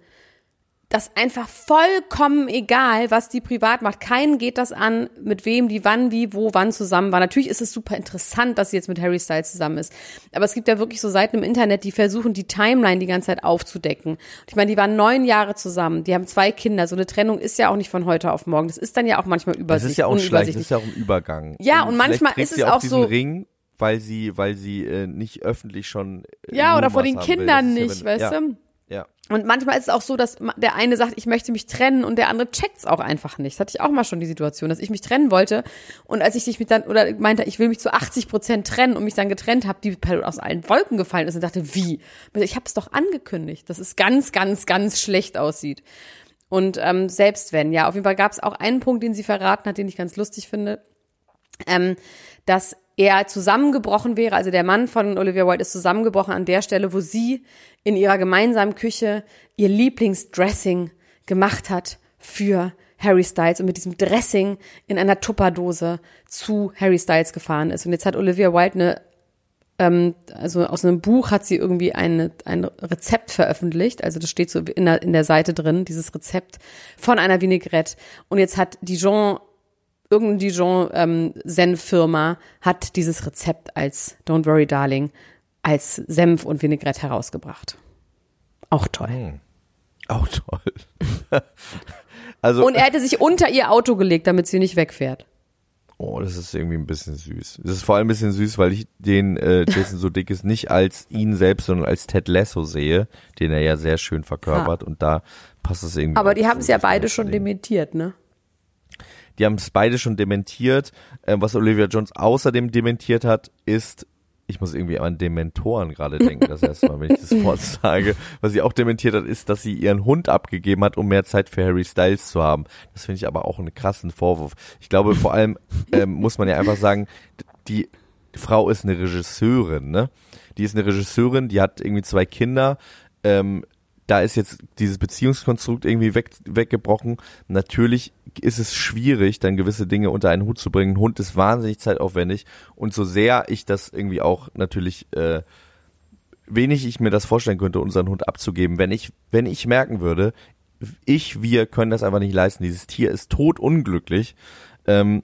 das einfach vollkommen egal, was die privat macht. Keinen geht das an, mit wem die wann, wie, wo, wann zusammen war. Natürlich ist es super interessant, dass sie jetzt mit Harry Styles zusammen ist. Aber es gibt ja wirklich so Seiten im Internet, die versuchen, die Timeline die ganze Zeit aufzudecken. Und ich meine, die waren neun Jahre zusammen, die haben zwei Kinder. So eine Trennung ist ja auch nicht von heute auf morgen. Das ist dann ja auch manchmal Das übersichtlich. ist ja auch schlecht, das ist ja auch ein Übergang. Ja, und vielleicht manchmal ist es auch auch so- Ring, weil sie, weil sie äh, nicht öffentlich schon äh, ja, oder vor den will. Kindern Das ja, nicht, wenn- weißt ja, du? Ja. Und manchmal ist es auch so, dass der eine sagt, ich möchte mich trennen und der andere checkt's auch einfach nicht. Das hatte ich auch mal schon die Situation, dass ich mich trennen wollte und als ich dich mit dann oder meinte, ich will mich zu 80 Prozent trennen und mich dann getrennt habe, die Person aus allen Wolken gefallen ist und dachte, wie? Ich habe es doch angekündigt, dass es ganz, ganz, ganz schlecht aussieht. Und ähm, selbst wenn, ja, auf jeden Fall gab es auch einen Punkt, den sie verraten hat, den ich ganz lustig finde ähm, dass er zusammengebrochen wäre, also der Mann von Olivia Wilde ist zusammengebrochen an der Stelle, wo sie in ihrer gemeinsamen Küche ihr Lieblingsdressing gemacht hat für Harry Styles und mit diesem Dressing in einer Tupperdose zu Harry Styles gefahren ist. Und jetzt hat Olivia Wilde eine ähm, also aus einem Buch hat sie irgendwie eine, ein Rezept veröffentlicht. Also das steht so in der, in der Seite drin, dieses Rezept von einer Vinaigrette. Und jetzt hat Dijon irgendeine Dijon-Senf-Firma hat dieses Rezept als Don't Worry Darling als Senf und Vinaigrette herausgebracht. Auch toll. Auch toll. *laughs* also, Und er hätte sich unter ihr Auto gelegt, damit sie nicht wegfährt. oh, das ist irgendwie ein bisschen süß. Das ist vor allem ein bisschen süß, weil ich den äh, Jason Sudeikis nicht als ihn selbst, sondern als Ted Lasso sehe, den er ja sehr schön verkörpert und da passt es irgendwie. Aber die haben es ja beide schon legen. dementiert, ne? Die haben es beide schon dementiert. Ähm, was Olivia Jones außerdem dementiert hat, ist, ich muss irgendwie an Dementoren gerade denken, das erste Mal, wenn ich das *laughs* Wort sage. Was sie auch dementiert hat, ist, dass sie ihren Hund abgegeben hat, um mehr Zeit für Harry Styles zu haben. Das finde ich aber auch einen krassen Vorwurf. Ich glaube, vor allem ähm, muss man ja einfach sagen, die Frau ist eine Regisseurin, ne? Die ist eine Regisseurin, die hat irgendwie zwei Kinder. Ähm, da ist jetzt dieses Beziehungskonstrukt irgendwie weg, weggebrochen. Natürlich ist es schwierig, dann gewisse Dinge unter einen Hut zu bringen. Ein Hund ist wahnsinnig zeitaufwendig und so sehr ich das irgendwie auch natürlich äh, wenig ich mir das vorstellen könnte, unseren Hund abzugeben, wenn ich wenn ich merken würde, ich wir können das einfach nicht leisten. Dieses Tier ist totunglücklich. Ähm,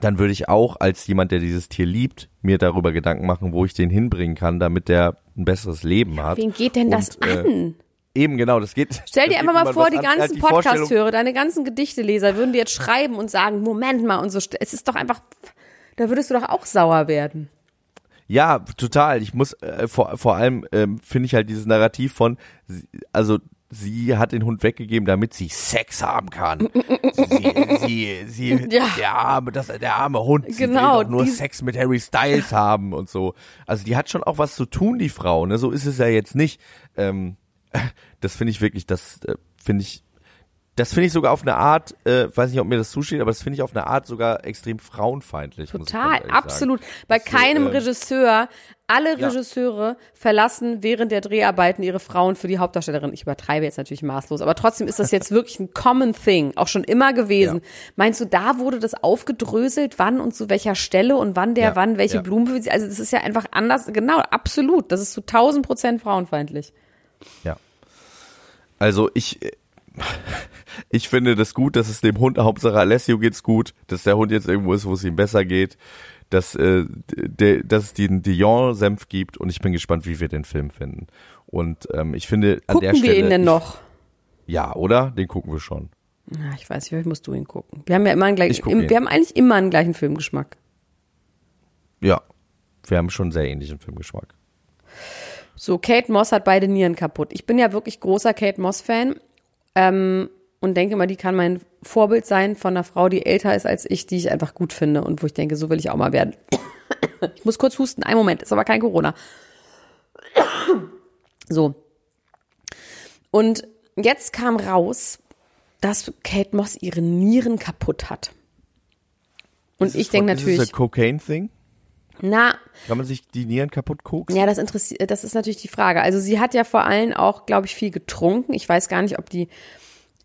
dann würde ich auch als jemand, der dieses Tier liebt, mir darüber Gedanken machen, wo ich den hinbringen kann, damit der ein besseres Leben hat. Wen geht denn das Und, äh, an? Eben, genau, das geht. Stell *laughs* dir einfach mal vor, die an. Ganzen die Vorstellung- Podcast-Hörer, deine ganzen Gedichteleser würden dir jetzt schreiben und sagen, Moment mal und so. Es ist doch einfach, da würdest du doch auch sauer werden. Ja, total. Ich muss äh, vor, vor allem ähm, finde ich halt dieses Narrativ von, also sie hat den Hund weggegeben, damit sie Sex haben kann. sie, sie, sie, *laughs* Ja. der arme, das, der arme Hund, sie Genau, will doch nur Sex mit Harry Styles haben und so. Also die hat schon auch was zu tun, die Frau. Ne, so ist es ja jetzt nicht. Ähm, das finde ich wirklich, das äh, finde ich das finde ich sogar auf eine Art, äh, weiß nicht, ob mir das zusteht, aber das finde ich auf eine Art sogar extrem frauenfeindlich. Total, absolut. Bei So, keinem ähm, Regisseur, alle ja. Regisseure verlassen während der Dreharbeiten ihre Frauen für die Hauptdarstellerin. Ich übertreibe jetzt natürlich maßlos, aber trotzdem ist das jetzt wirklich ein common thing, auch schon immer gewesen. Ja. Meinst du, da wurde das aufgedröselt, wann und zu welcher Stelle und wann der Ja, wann welche ja. Blumen, also das ist ja einfach anders, genau, absolut. Das ist zu 1000 Prozent frauenfeindlich. Ja. Also ich, *laughs* ich finde das gut, dass es dem Hund, Hauptsache Alessio geht's gut, dass der Hund jetzt irgendwo ist, wo es ihm besser geht, dass, äh, der, dass es den Dijon-Senf gibt und ich bin gespannt, wie wir den Film finden. Und ähm, ich finde an der Gucken Stelle. wir ihn denn ich, noch? Ja, oder? Den gucken wir schon. Ja, ich weiß nicht, vielleicht musst du ihn gucken. Wir haben ja immer einen Ich gleichen, ihn. wir haben eigentlich immer einen gleichen Filmgeschmack. Ja. Wir haben schon einen sehr ähnlichen Filmgeschmack. So, Kate Moss hat beide Nieren kaputt. Ich bin ja wirklich großer Kate Moss-Fan ähm, und denke mal, die kann mein Vorbild sein von einer Frau, die älter ist als ich, die ich einfach gut finde und wo ich denke, so will ich auch mal werden. *coughs* Ich muss kurz husten, einen Moment, ist aber kein Corona. *coughs* So. Und jetzt kam raus, dass Kate Moss ihre Nieren kaputt hat. Und ich denke Ist natürlich, das ein Cocaine-Thing? Na, Kann man sich die Nieren kaputt koksen? ja, das interessiert, das ist natürlich die Frage. Also sie hat ja vor allem auch, glaube ich, viel getrunken. Ich weiß gar nicht, ob die,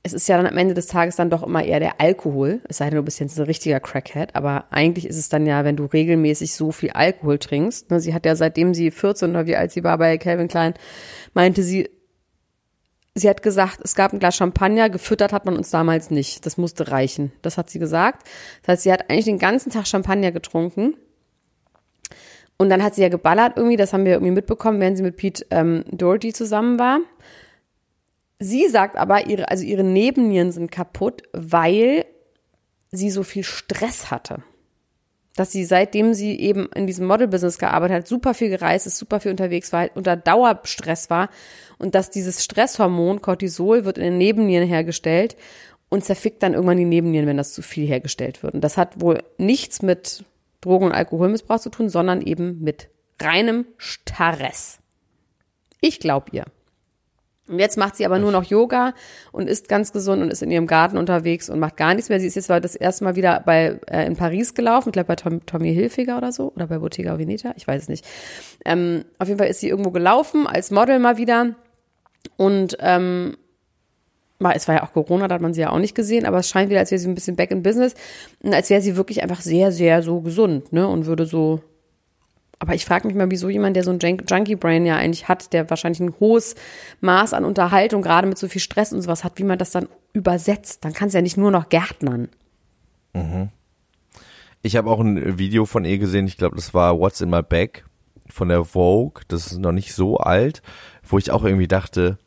es ist ja dann am Ende des Tages dann doch immer eher der Alkohol. Es sei denn, du bist jetzt ein richtiger Crackhead. Aber eigentlich ist es dann ja, wenn du regelmäßig so viel Alkohol trinkst. Ne, sie hat ja seitdem sie 14 oder wie alt sie war bei Calvin Klein, meinte sie, sie hat gesagt, es gab ein Glas Champagner, gefüttert hat man uns damals nicht. Das musste reichen. Das hat sie gesagt. Das heißt, sie hat eigentlich den ganzen Tag Champagner getrunken. Und dann hat sie ja geballert irgendwie, das haben wir irgendwie mitbekommen, während sie mit Pete ähm, Doherty zusammen war. Sie sagt aber, ihre, also ihre Nebennieren sind kaputt, weil sie so viel Stress hatte. Dass sie seitdem sie eben in diesem Model-Business gearbeitet hat, super viel gereist ist, super viel unterwegs war, halt unter Dauerstress war und dass dieses Stresshormon Cortisol wird in den Nebennieren hergestellt und zerfickt dann irgendwann die Nebennieren, wenn das zu viel hergestellt wird. Und das hat wohl nichts mit Drogen- und Alkoholmissbrauch zu tun, sondern eben mit reinem Stress. Ich glaube ihr. Und jetzt macht sie aber nur noch Yoga und ist ganz gesund und ist in ihrem Garten unterwegs und macht gar nichts mehr. Sie ist jetzt das erste Mal wieder bei äh, in Paris gelaufen, ich glaube bei Tom, Tommy Hilfiger oder so oder bei Bottega Veneta, ich weiß es nicht. Ähm, auf jeden Fall ist sie irgendwo gelaufen als Model mal wieder und ähm, es war ja auch Corona, da hat man sie ja auch nicht gesehen, aber es scheint wieder, als wäre sie ein bisschen back in business und als wäre sie wirklich einfach sehr, sehr so gesund, ne, und würde so aber ich frage mich mal, wieso jemand, der so ein Junk- Junkie-Brain ja eigentlich hat, der wahrscheinlich ein hohes Maß an Unterhaltung, gerade mit so viel Stress und sowas hat, wie man das dann übersetzt. Dann kann es ja nicht nur noch Gärtnern. Ich habe auch ein Video von ihr gesehen, ich glaube, das war What's in My Bag von der Vogue, das ist noch nicht so alt, wo ich auch irgendwie dachte,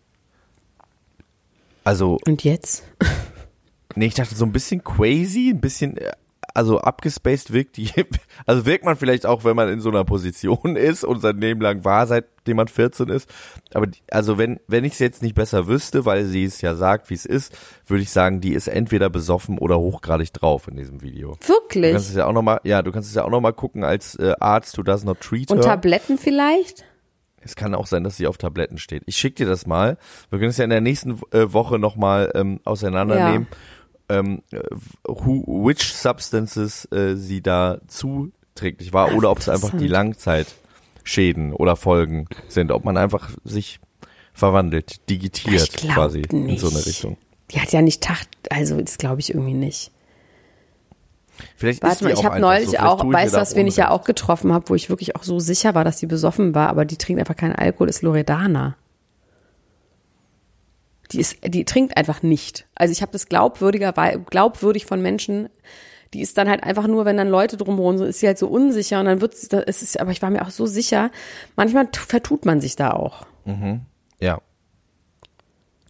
also, Und jetzt? *laughs* nee, ich dachte so ein bisschen crazy, ein bisschen, äh, also abgespaced wirkt die, *laughs* also wirkt man vielleicht auch, wenn man in so einer Position *laughs* ist und sein Leben lang war, seitdem man 14 ist. Aber die, also wenn, wenn ich es jetzt nicht besser wüsste, weil sie es ja sagt, wie es ist, würde ich sagen, die ist entweder besoffen oder hochgradig drauf in diesem Video. Du kannst Wirklich? es ja auch noch mal, ja, du kannst es ja auch noch mal gucken als äh, Arzt, du does not treat Und her. Tabletten vielleicht? Es kann auch sein, dass sie auf Tabletten steht. Ich schicke dir das mal. Wir können es ja in der nächsten äh, Woche noch mal ähm, auseinandernehmen, ähm, äh, who, which substances äh, sie da zuträglich war oder ob es einfach die Langzeitschäden oder Folgen sind, ob man einfach sich verwandelt, digitiert quasi in nicht. so eine Richtung. Die hat ja nicht Tacht, also das glaube ich irgendwie nicht. Vielleicht ist Warte die mal, ich auch habe neulich so. Auch, tue ich mir weißt du, da was wen ich ja auch getroffen habe, wo ich wirklich auch so sicher war, dass die besoffen war, aber die trinkt einfach keinen Alkohol, ist Loredana. Die ist, die trinkt einfach nicht. Also ich habe das glaubwürdiger, glaubwürdig von Menschen. Die ist dann halt einfach nur, wenn dann Leute drumherum sind, ist sie halt so unsicher und dann wird sie, es ist, aber ich war mir auch so sicher. Manchmal tu- vertut man sich da auch. Ja.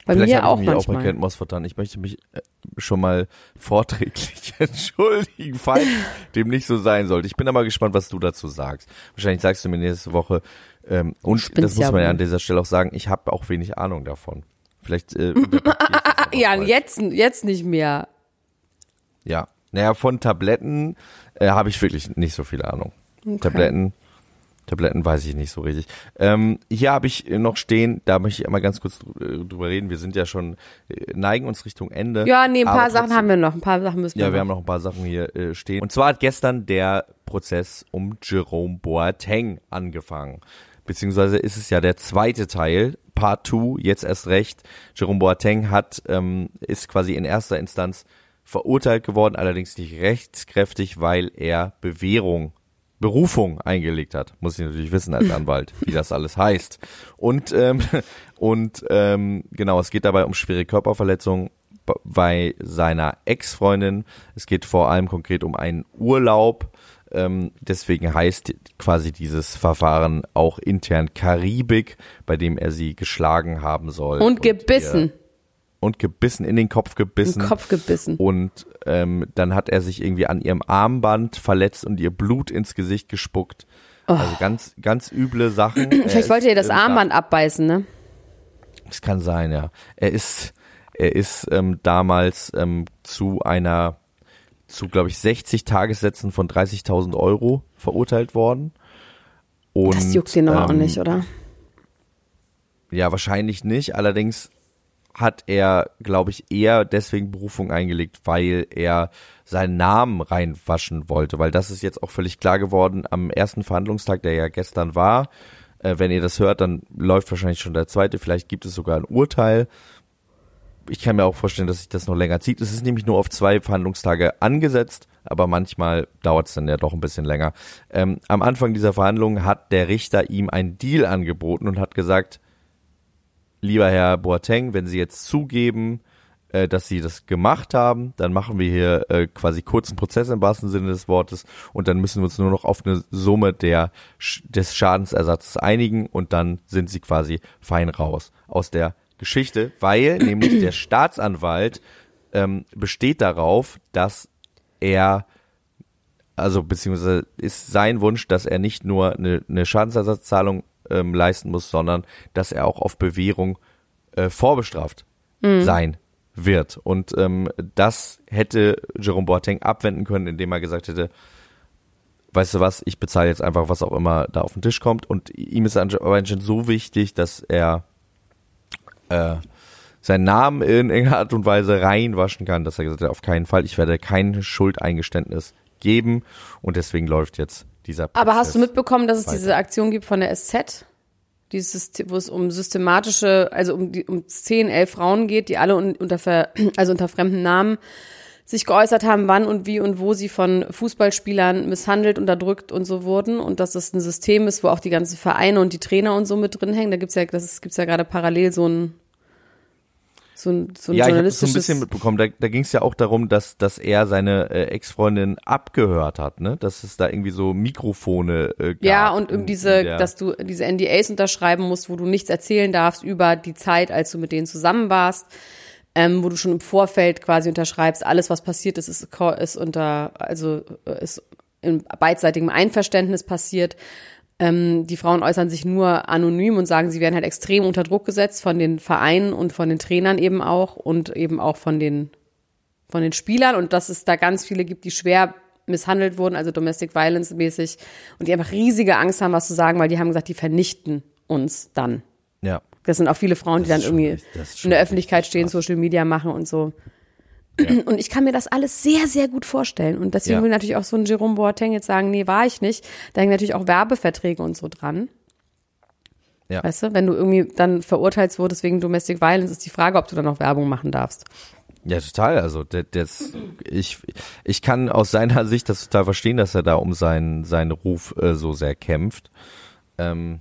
Bei Vielleicht mir auch ich mich auch bei manchmal. Kent Moss vertan. Ich möchte mich äh, schon mal vorträglich *laughs* entschuldigen, falls dem nicht so sein sollte. Ich bin aber gespannt, was du dazu sagst. Wahrscheinlich sagst du mir nächste Woche. Ähm, und spinnst das muss man ja an dieser Stelle auch sagen, ich habe auch wenig Ahnung davon. Vielleicht äh, *laughs* Ja, jetzt, jetzt nicht mehr. Ja. Naja, von Tabletten äh, habe ich wirklich nicht so viel Ahnung. Tabletten, Tabletten weiß ich nicht so richtig. Ähm, hier habe ich noch stehen, da möchte ich einmal ganz kurz äh, drüber reden. Wir sind ja schon, äh, neigen uns Richtung Ende. Ja, nee, ein paar Sachen trotzdem- haben wir noch. Ein paar Sachen müssen wir Ja, wir haben noch ein paar Sachen hier äh, stehen. Und zwar hat gestern der Prozess um Jerome Boateng angefangen. Beziehungsweise ist es ja der zweite Teil, Part 2, jetzt erst recht. Jerome Boateng hat, ähm, ist quasi in erster Instanz verurteilt geworden, allerdings nicht rechtskräftig, weil er Bewährung, Berufung eingelegt hat. Muss ich natürlich wissen als Anwalt, wie das alles heißt. Und, ähm, *laughs* und ähm, genau, es geht dabei um schwere Körperverletzungen b- bei seiner Ex-Freundin. Es geht vor allem konkret um einen Urlaub. Ähm, deswegen heißt quasi dieses Verfahren auch intern Karibik, bei dem er sie geschlagen haben soll. Und gebissen. Ihr, und gebissen, in den Kopf gebissen. Im Kopf gebissen. Und ähm, dann hat er sich irgendwie an ihrem Armband verletzt und ihr Blut ins Gesicht gespuckt. Also ganz, ganz üble Sachen. *clears throat* Er Oh. Vielleicht ist, wollte er das ähm, Armband abbeißen, ne? das kann sein, ja. Er ist, er ist ähm, damals ähm, zu einer, zu glaube ich 60 Tagessätzen von 30.000 Euro verurteilt worden. Und, Das juckt ihn aber auch ähm, nicht, oder? Ja, wahrscheinlich nicht. Allerdings hat er, glaube ich, eher deswegen Berufung eingelegt, weil er seinen Namen reinwaschen wollte. Weil das ist jetzt auch völlig klar geworden am ersten Verhandlungstag, der ja gestern war. Äh, wenn ihr das hört, dann läuft wahrscheinlich schon der zweite. Vielleicht gibt es sogar ein Urteil. Ich kann mir auch vorstellen, dass sich das noch länger zieht. Es ist nämlich nur auf zwei Verhandlungstage angesetzt, aber manchmal dauert es dann ja doch ein bisschen länger. Ähm, am Anfang dieser Verhandlungen hat der Richter ihm einen Deal angeboten und hat gesagt, lieber Herr Boateng, wenn Sie jetzt zugeben, äh, dass Sie das gemacht haben, dann machen wir hier äh, quasi kurzen Prozess im wahrsten Sinne des Wortes und dann müssen wir uns nur noch auf eine Summe der, des Schadensersatzes einigen und dann sind Sie quasi fein raus aus der Geschichte, weil *clears throat* nämlich der Staatsanwalt ähm, besteht darauf, dass er also beziehungsweise ist sein Wunsch, dass er nicht nur eine, eine Schadensersatzzahlung ähm, leisten muss, sondern dass er auch auf Bewährung äh, vorbestraft sein wird. Und ähm, das hätte Jerome Boateng abwenden können, indem er gesagt hätte, weißt du was, ich bezahle jetzt einfach, was auch immer da auf den Tisch kommt. Und ihm ist anscheinend so wichtig, dass er äh, seinen Namen in irgendeiner Art und Weise reinwaschen kann, dass er gesagt hat, auf keinen Fall, ich werde kein Schuldeingeständnis geben und deswegen läuft jetzt dieser Prozess. Aber hast du mitbekommen, dass es weiter. diese Aktion gibt von der SZ? Dieses, wo es um systematische, also um, die, um 10, 11 Frauen geht, die alle un, unter, *clears throat* also unter fremden Namen sich geäußert haben, wann und wie und wo sie von Fußballspielern misshandelt, unterdrückt und so wurden und dass das ein System ist, wo auch die ganzen Vereine und die Trainer und so mit drin hängen. Da gibt's ja, das gibt's ja gerade parallel so ein, so ein, so ein ja, ich habe das so ein journalistisches. bisschen mitbekommen. Da, da ging es ja auch darum, dass, dass er seine äh, Ex-Freundin abgehört hat, ne? Dass es da irgendwie so Mikrofone äh, gab. Ja, und um diese, der- dass du diese NDAs unterschreiben musst, wo du nichts erzählen darfst über die Zeit, als du mit denen zusammen warst, ähm, wo du schon im Vorfeld quasi unterschreibst, alles, was passiert ist, ist, ist unter, also ist in beidseitigem Einverständnis passiert. Ähm, die Frauen äußern sich nur anonym und sagen, sie werden halt extrem unter Druck gesetzt von den Vereinen und von den Trainern eben auch und eben auch von den von den Spielern und dass es da ganz viele gibt, die schwer misshandelt wurden, also Domestic Violence mäßig und die einfach riesige Angst haben, was zu sagen, weil die haben gesagt, die vernichten uns dann. ja. Das sind auch viele Frauen, die Das dann ist schon irgendwie ist in der Öffentlichkeit stehen. Social Media machen und so. *clears throat* Und ich kann mir das alles sehr, sehr gut vorstellen. Und deswegen Ja. will natürlich auch so ein Jerome Boateng jetzt sagen, nee, war ich nicht. Da hängen natürlich auch Werbeverträge und so dran. Ja. Weißt du, wenn du irgendwie dann verurteilt wurdest wegen Domestic Violence, ist die Frage, ob du dann noch Werbung machen darfst. Ja, total. Also das, ich, ich kann aus seiner Sicht das total verstehen, dass er da um seinen, seinen Ruf äh, so sehr kämpft. Ähm,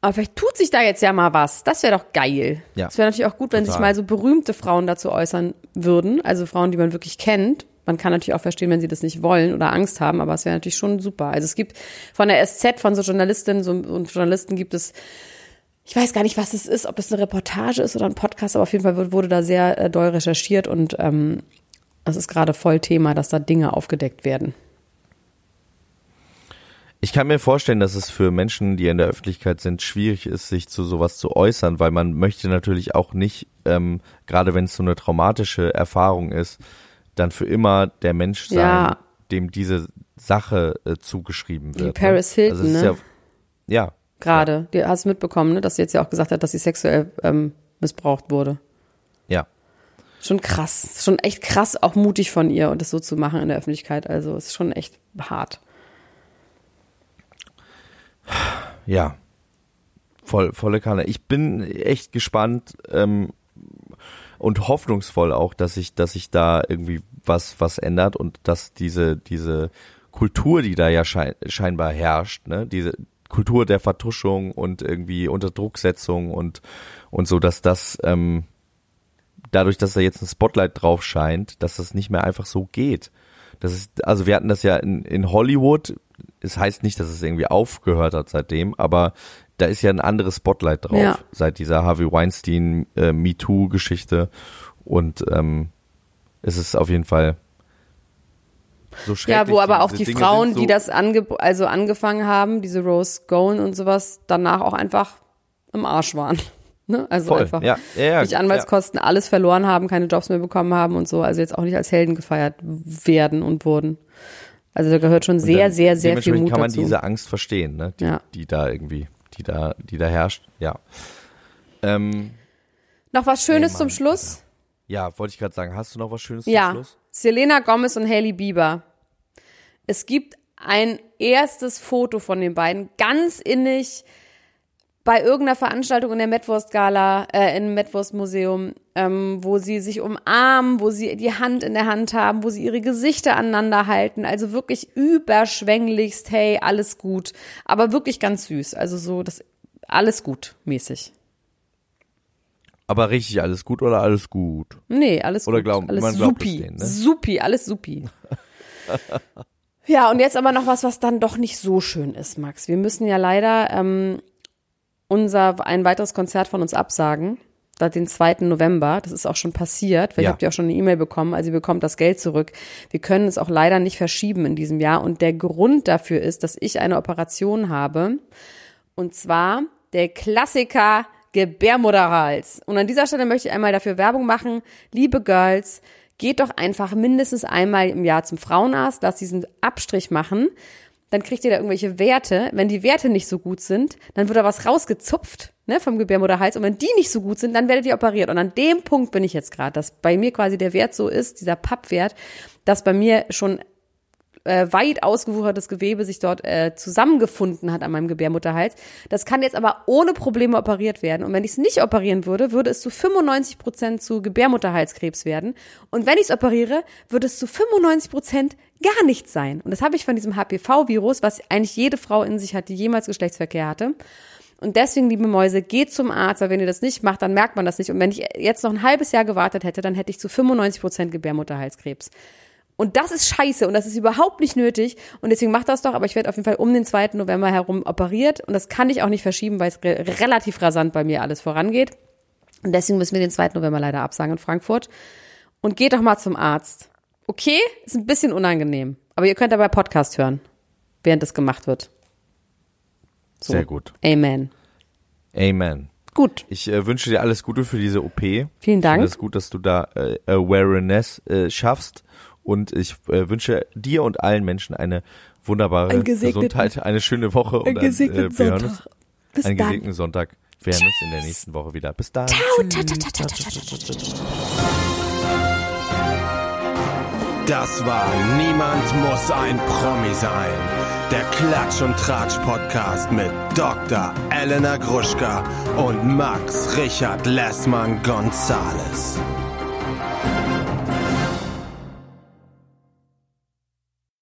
Aber vielleicht tut sich da jetzt ja mal was. Das wäre doch geil. Ja. Es wäre natürlich auch gut, wenn sich Total. mal so berühmte Frauen dazu äußern würden. Also Frauen, die man wirklich kennt. Man kann natürlich auch verstehen, wenn sie das nicht wollen oder Angst haben, aber es wäre natürlich schon super. Also es gibt von der SZ, von so Journalistinnen und Journalisten gibt es ich weiß gar nicht, was es ist, ob es eine Reportage ist oder ein Podcast, aber auf jeden Fall wurde da sehr äh, doll recherchiert und ähm, es ist gerade voll Thema, dass da Dinge aufgedeckt werden. Ich kann mir vorstellen, dass es für Menschen, die in der Öffentlichkeit sind, schwierig ist, sich zu sowas zu äußern, weil man möchte natürlich auch nicht, ähm, gerade wenn es so eine traumatische Erfahrung ist, dann für immer der Mensch sein, Ja. dem diese Sache äh, zugeschrieben wird. Wie Paris ne? Hilton, also ne? ist ja, ja, Gerade. Du hast mitbekommen, ne, dass sie jetzt ja auch gesagt hat, dass sie sexuell ähm, missbraucht wurde. ja. Schon krass. Schon echt krass, auch mutig von ihr und das so zu machen in der Öffentlichkeit. Also es ist schon echt hart. Ja, voll, volle Kanne. Ich bin echt gespannt ähm, und hoffnungsvoll auch, dass sich, dass sich da irgendwie was, was ändert und dass diese, diese Kultur, die da ja schein, scheinbar herrscht, ne, diese Kultur der Vertuschung und irgendwie Unterdrucksetzung und und so, dass das ähm, dadurch, dass da jetzt ein Spotlight drauf scheint, dass das nicht mehr einfach so geht. Das ist, also wir hatten das ja in, in Hollywood. Es heißt nicht, dass es irgendwie aufgehört hat seitdem, aber da ist ja ein anderes Spotlight drauf Ja. seit dieser Harvey Weinstein äh, MeToo-Geschichte und ähm, es ist auf jeden Fall so schrecklich. Ja, wo aber auch die Dinge Frauen, so, die das ange also angefangen haben, diese Rose Goen und sowas, danach auch einfach im Arsch waren. Ne? Also Voll, einfach ja, ja, ja, durch Anwaltskosten alles verloren haben, keine Jobs mehr bekommen haben und so. Also jetzt auch nicht als Helden gefeiert werden und wurden. Also da gehört schon sehr, sehr, sehr viel Mut kann man dazu. diese Angst verstehen, ne? Die, Ja. die da irgendwie, die da, die da herrscht. Ja. Ähm, Noch was Schönes Nee, zum Schluss? ja, wollte ich gerade sagen. Hast du noch was Schönes Ja, zum Schluss? Selena Gomez und Hailey Bieber. Es gibt ein erstes Foto von den beiden, ganz innig bei irgendeiner Veranstaltung in der Metwurst-Gala, äh, im Metwurst-Museum, ähm, wo sie sich umarmen, wo sie die Hand in der Hand haben, wo sie ihre Gesichter aneinander halten. Also wirklich überschwänglichst, hey, alles gut. Aber wirklich ganz süß. Also so das alles gut mäßig. Aber richtig alles gut oder alles gut? Nee, alles Oder gut. glauben- alles man glaubt supi. denen, ne? Supi, alles supi. ja, und jetzt aber noch was, was dann doch nicht so schön ist, Max. Wir müssen ja leider ähm, unser ein weiteres Konzert von uns absagen. Da Den 2. November, das ist auch schon passiert. Vielleicht Ja. habt ihr auch schon eine E-Mail bekommen, also ihr bekommt das Geld zurück. Wir können es auch leider nicht verschieben in diesem Jahr. Und der Grund dafür ist, dass ich eine Operation habe. Und zwar der Klassiker Gebärmutterhals. Und an dieser Stelle möchte ich einmal dafür Werbung machen. Liebe Girls, geht doch einfach mindestens einmal im Jahr zum Frauenarzt, lasst diesen Abstrich machen. Dann kriegt ihr da irgendwelche Werte. Wenn die Werte nicht so gut sind, dann wird da was rausgezupft ne, vom Gebärmutterhals. Und wenn die nicht so gut sind, dann werdet ihr operiert. Und an dem Punkt bin ich jetzt gerade, dass bei mir quasi der Wert so ist, dieser Pappwert, dass bei mir schon äh, weit ausgewuchertes Gewebe sich dort äh, zusammengefunden hat an meinem Gebärmutterhals. Das kann jetzt aber ohne Probleme operiert werden. Und wenn ich es nicht operieren würde, würde es zu 95 Prozent zu Gebärmutterhalskrebs werden. Und wenn ich es operiere, würde es zu 95 Prozent gar nichts sein. Und das habe ich von diesem HPV-Virus, was eigentlich jede Frau in sich hat, die jemals Geschlechtsverkehr hatte. Und deswegen, liebe Mäuse, geht zum Arzt, weil wenn ihr das nicht macht, dann merkt man das nicht. Und wenn ich jetzt noch ein halbes Jahr gewartet hätte, dann hätte ich zu 95 Prozent Gebärmutterhalskrebs. Und das ist scheiße und das ist überhaupt nicht nötig. Und deswegen macht das doch, aber ich werde auf jeden Fall um den 2. November herum operiert. Und das kann ich auch nicht verschieben, weil es re relativ rasant bei mir alles vorangeht. Und deswegen müssen wir den 2. November leider absagen in Frankfurt. Und geht doch mal zum Arzt. Okay, ist ein bisschen unangenehm. Aber ihr könnt dabei Podcast hören, während das gemacht wird. So. Sehr gut. Amen. Amen. Gut. Ich äh, wünsche dir alles Gute für diese OP. Vielen Dank. Es gut, dass du da äh, Awareness äh, schaffst. Und ich äh, wünsche dir und allen Menschen eine wunderbare gesegneten- Gesundheit, eine schöne Woche und Einen äh, gesegneten wir hören uns. Sonntag. Bis einen dann. gesegneten Sonntag. Wir hören uns in der nächsten Woche wieder. Bis dann. Das war Niemand muss ein Promi sein. Der Klatsch und Tratsch Podcast mit Dr. Elena Gruschka und Max Richard Lessmann Gonzales.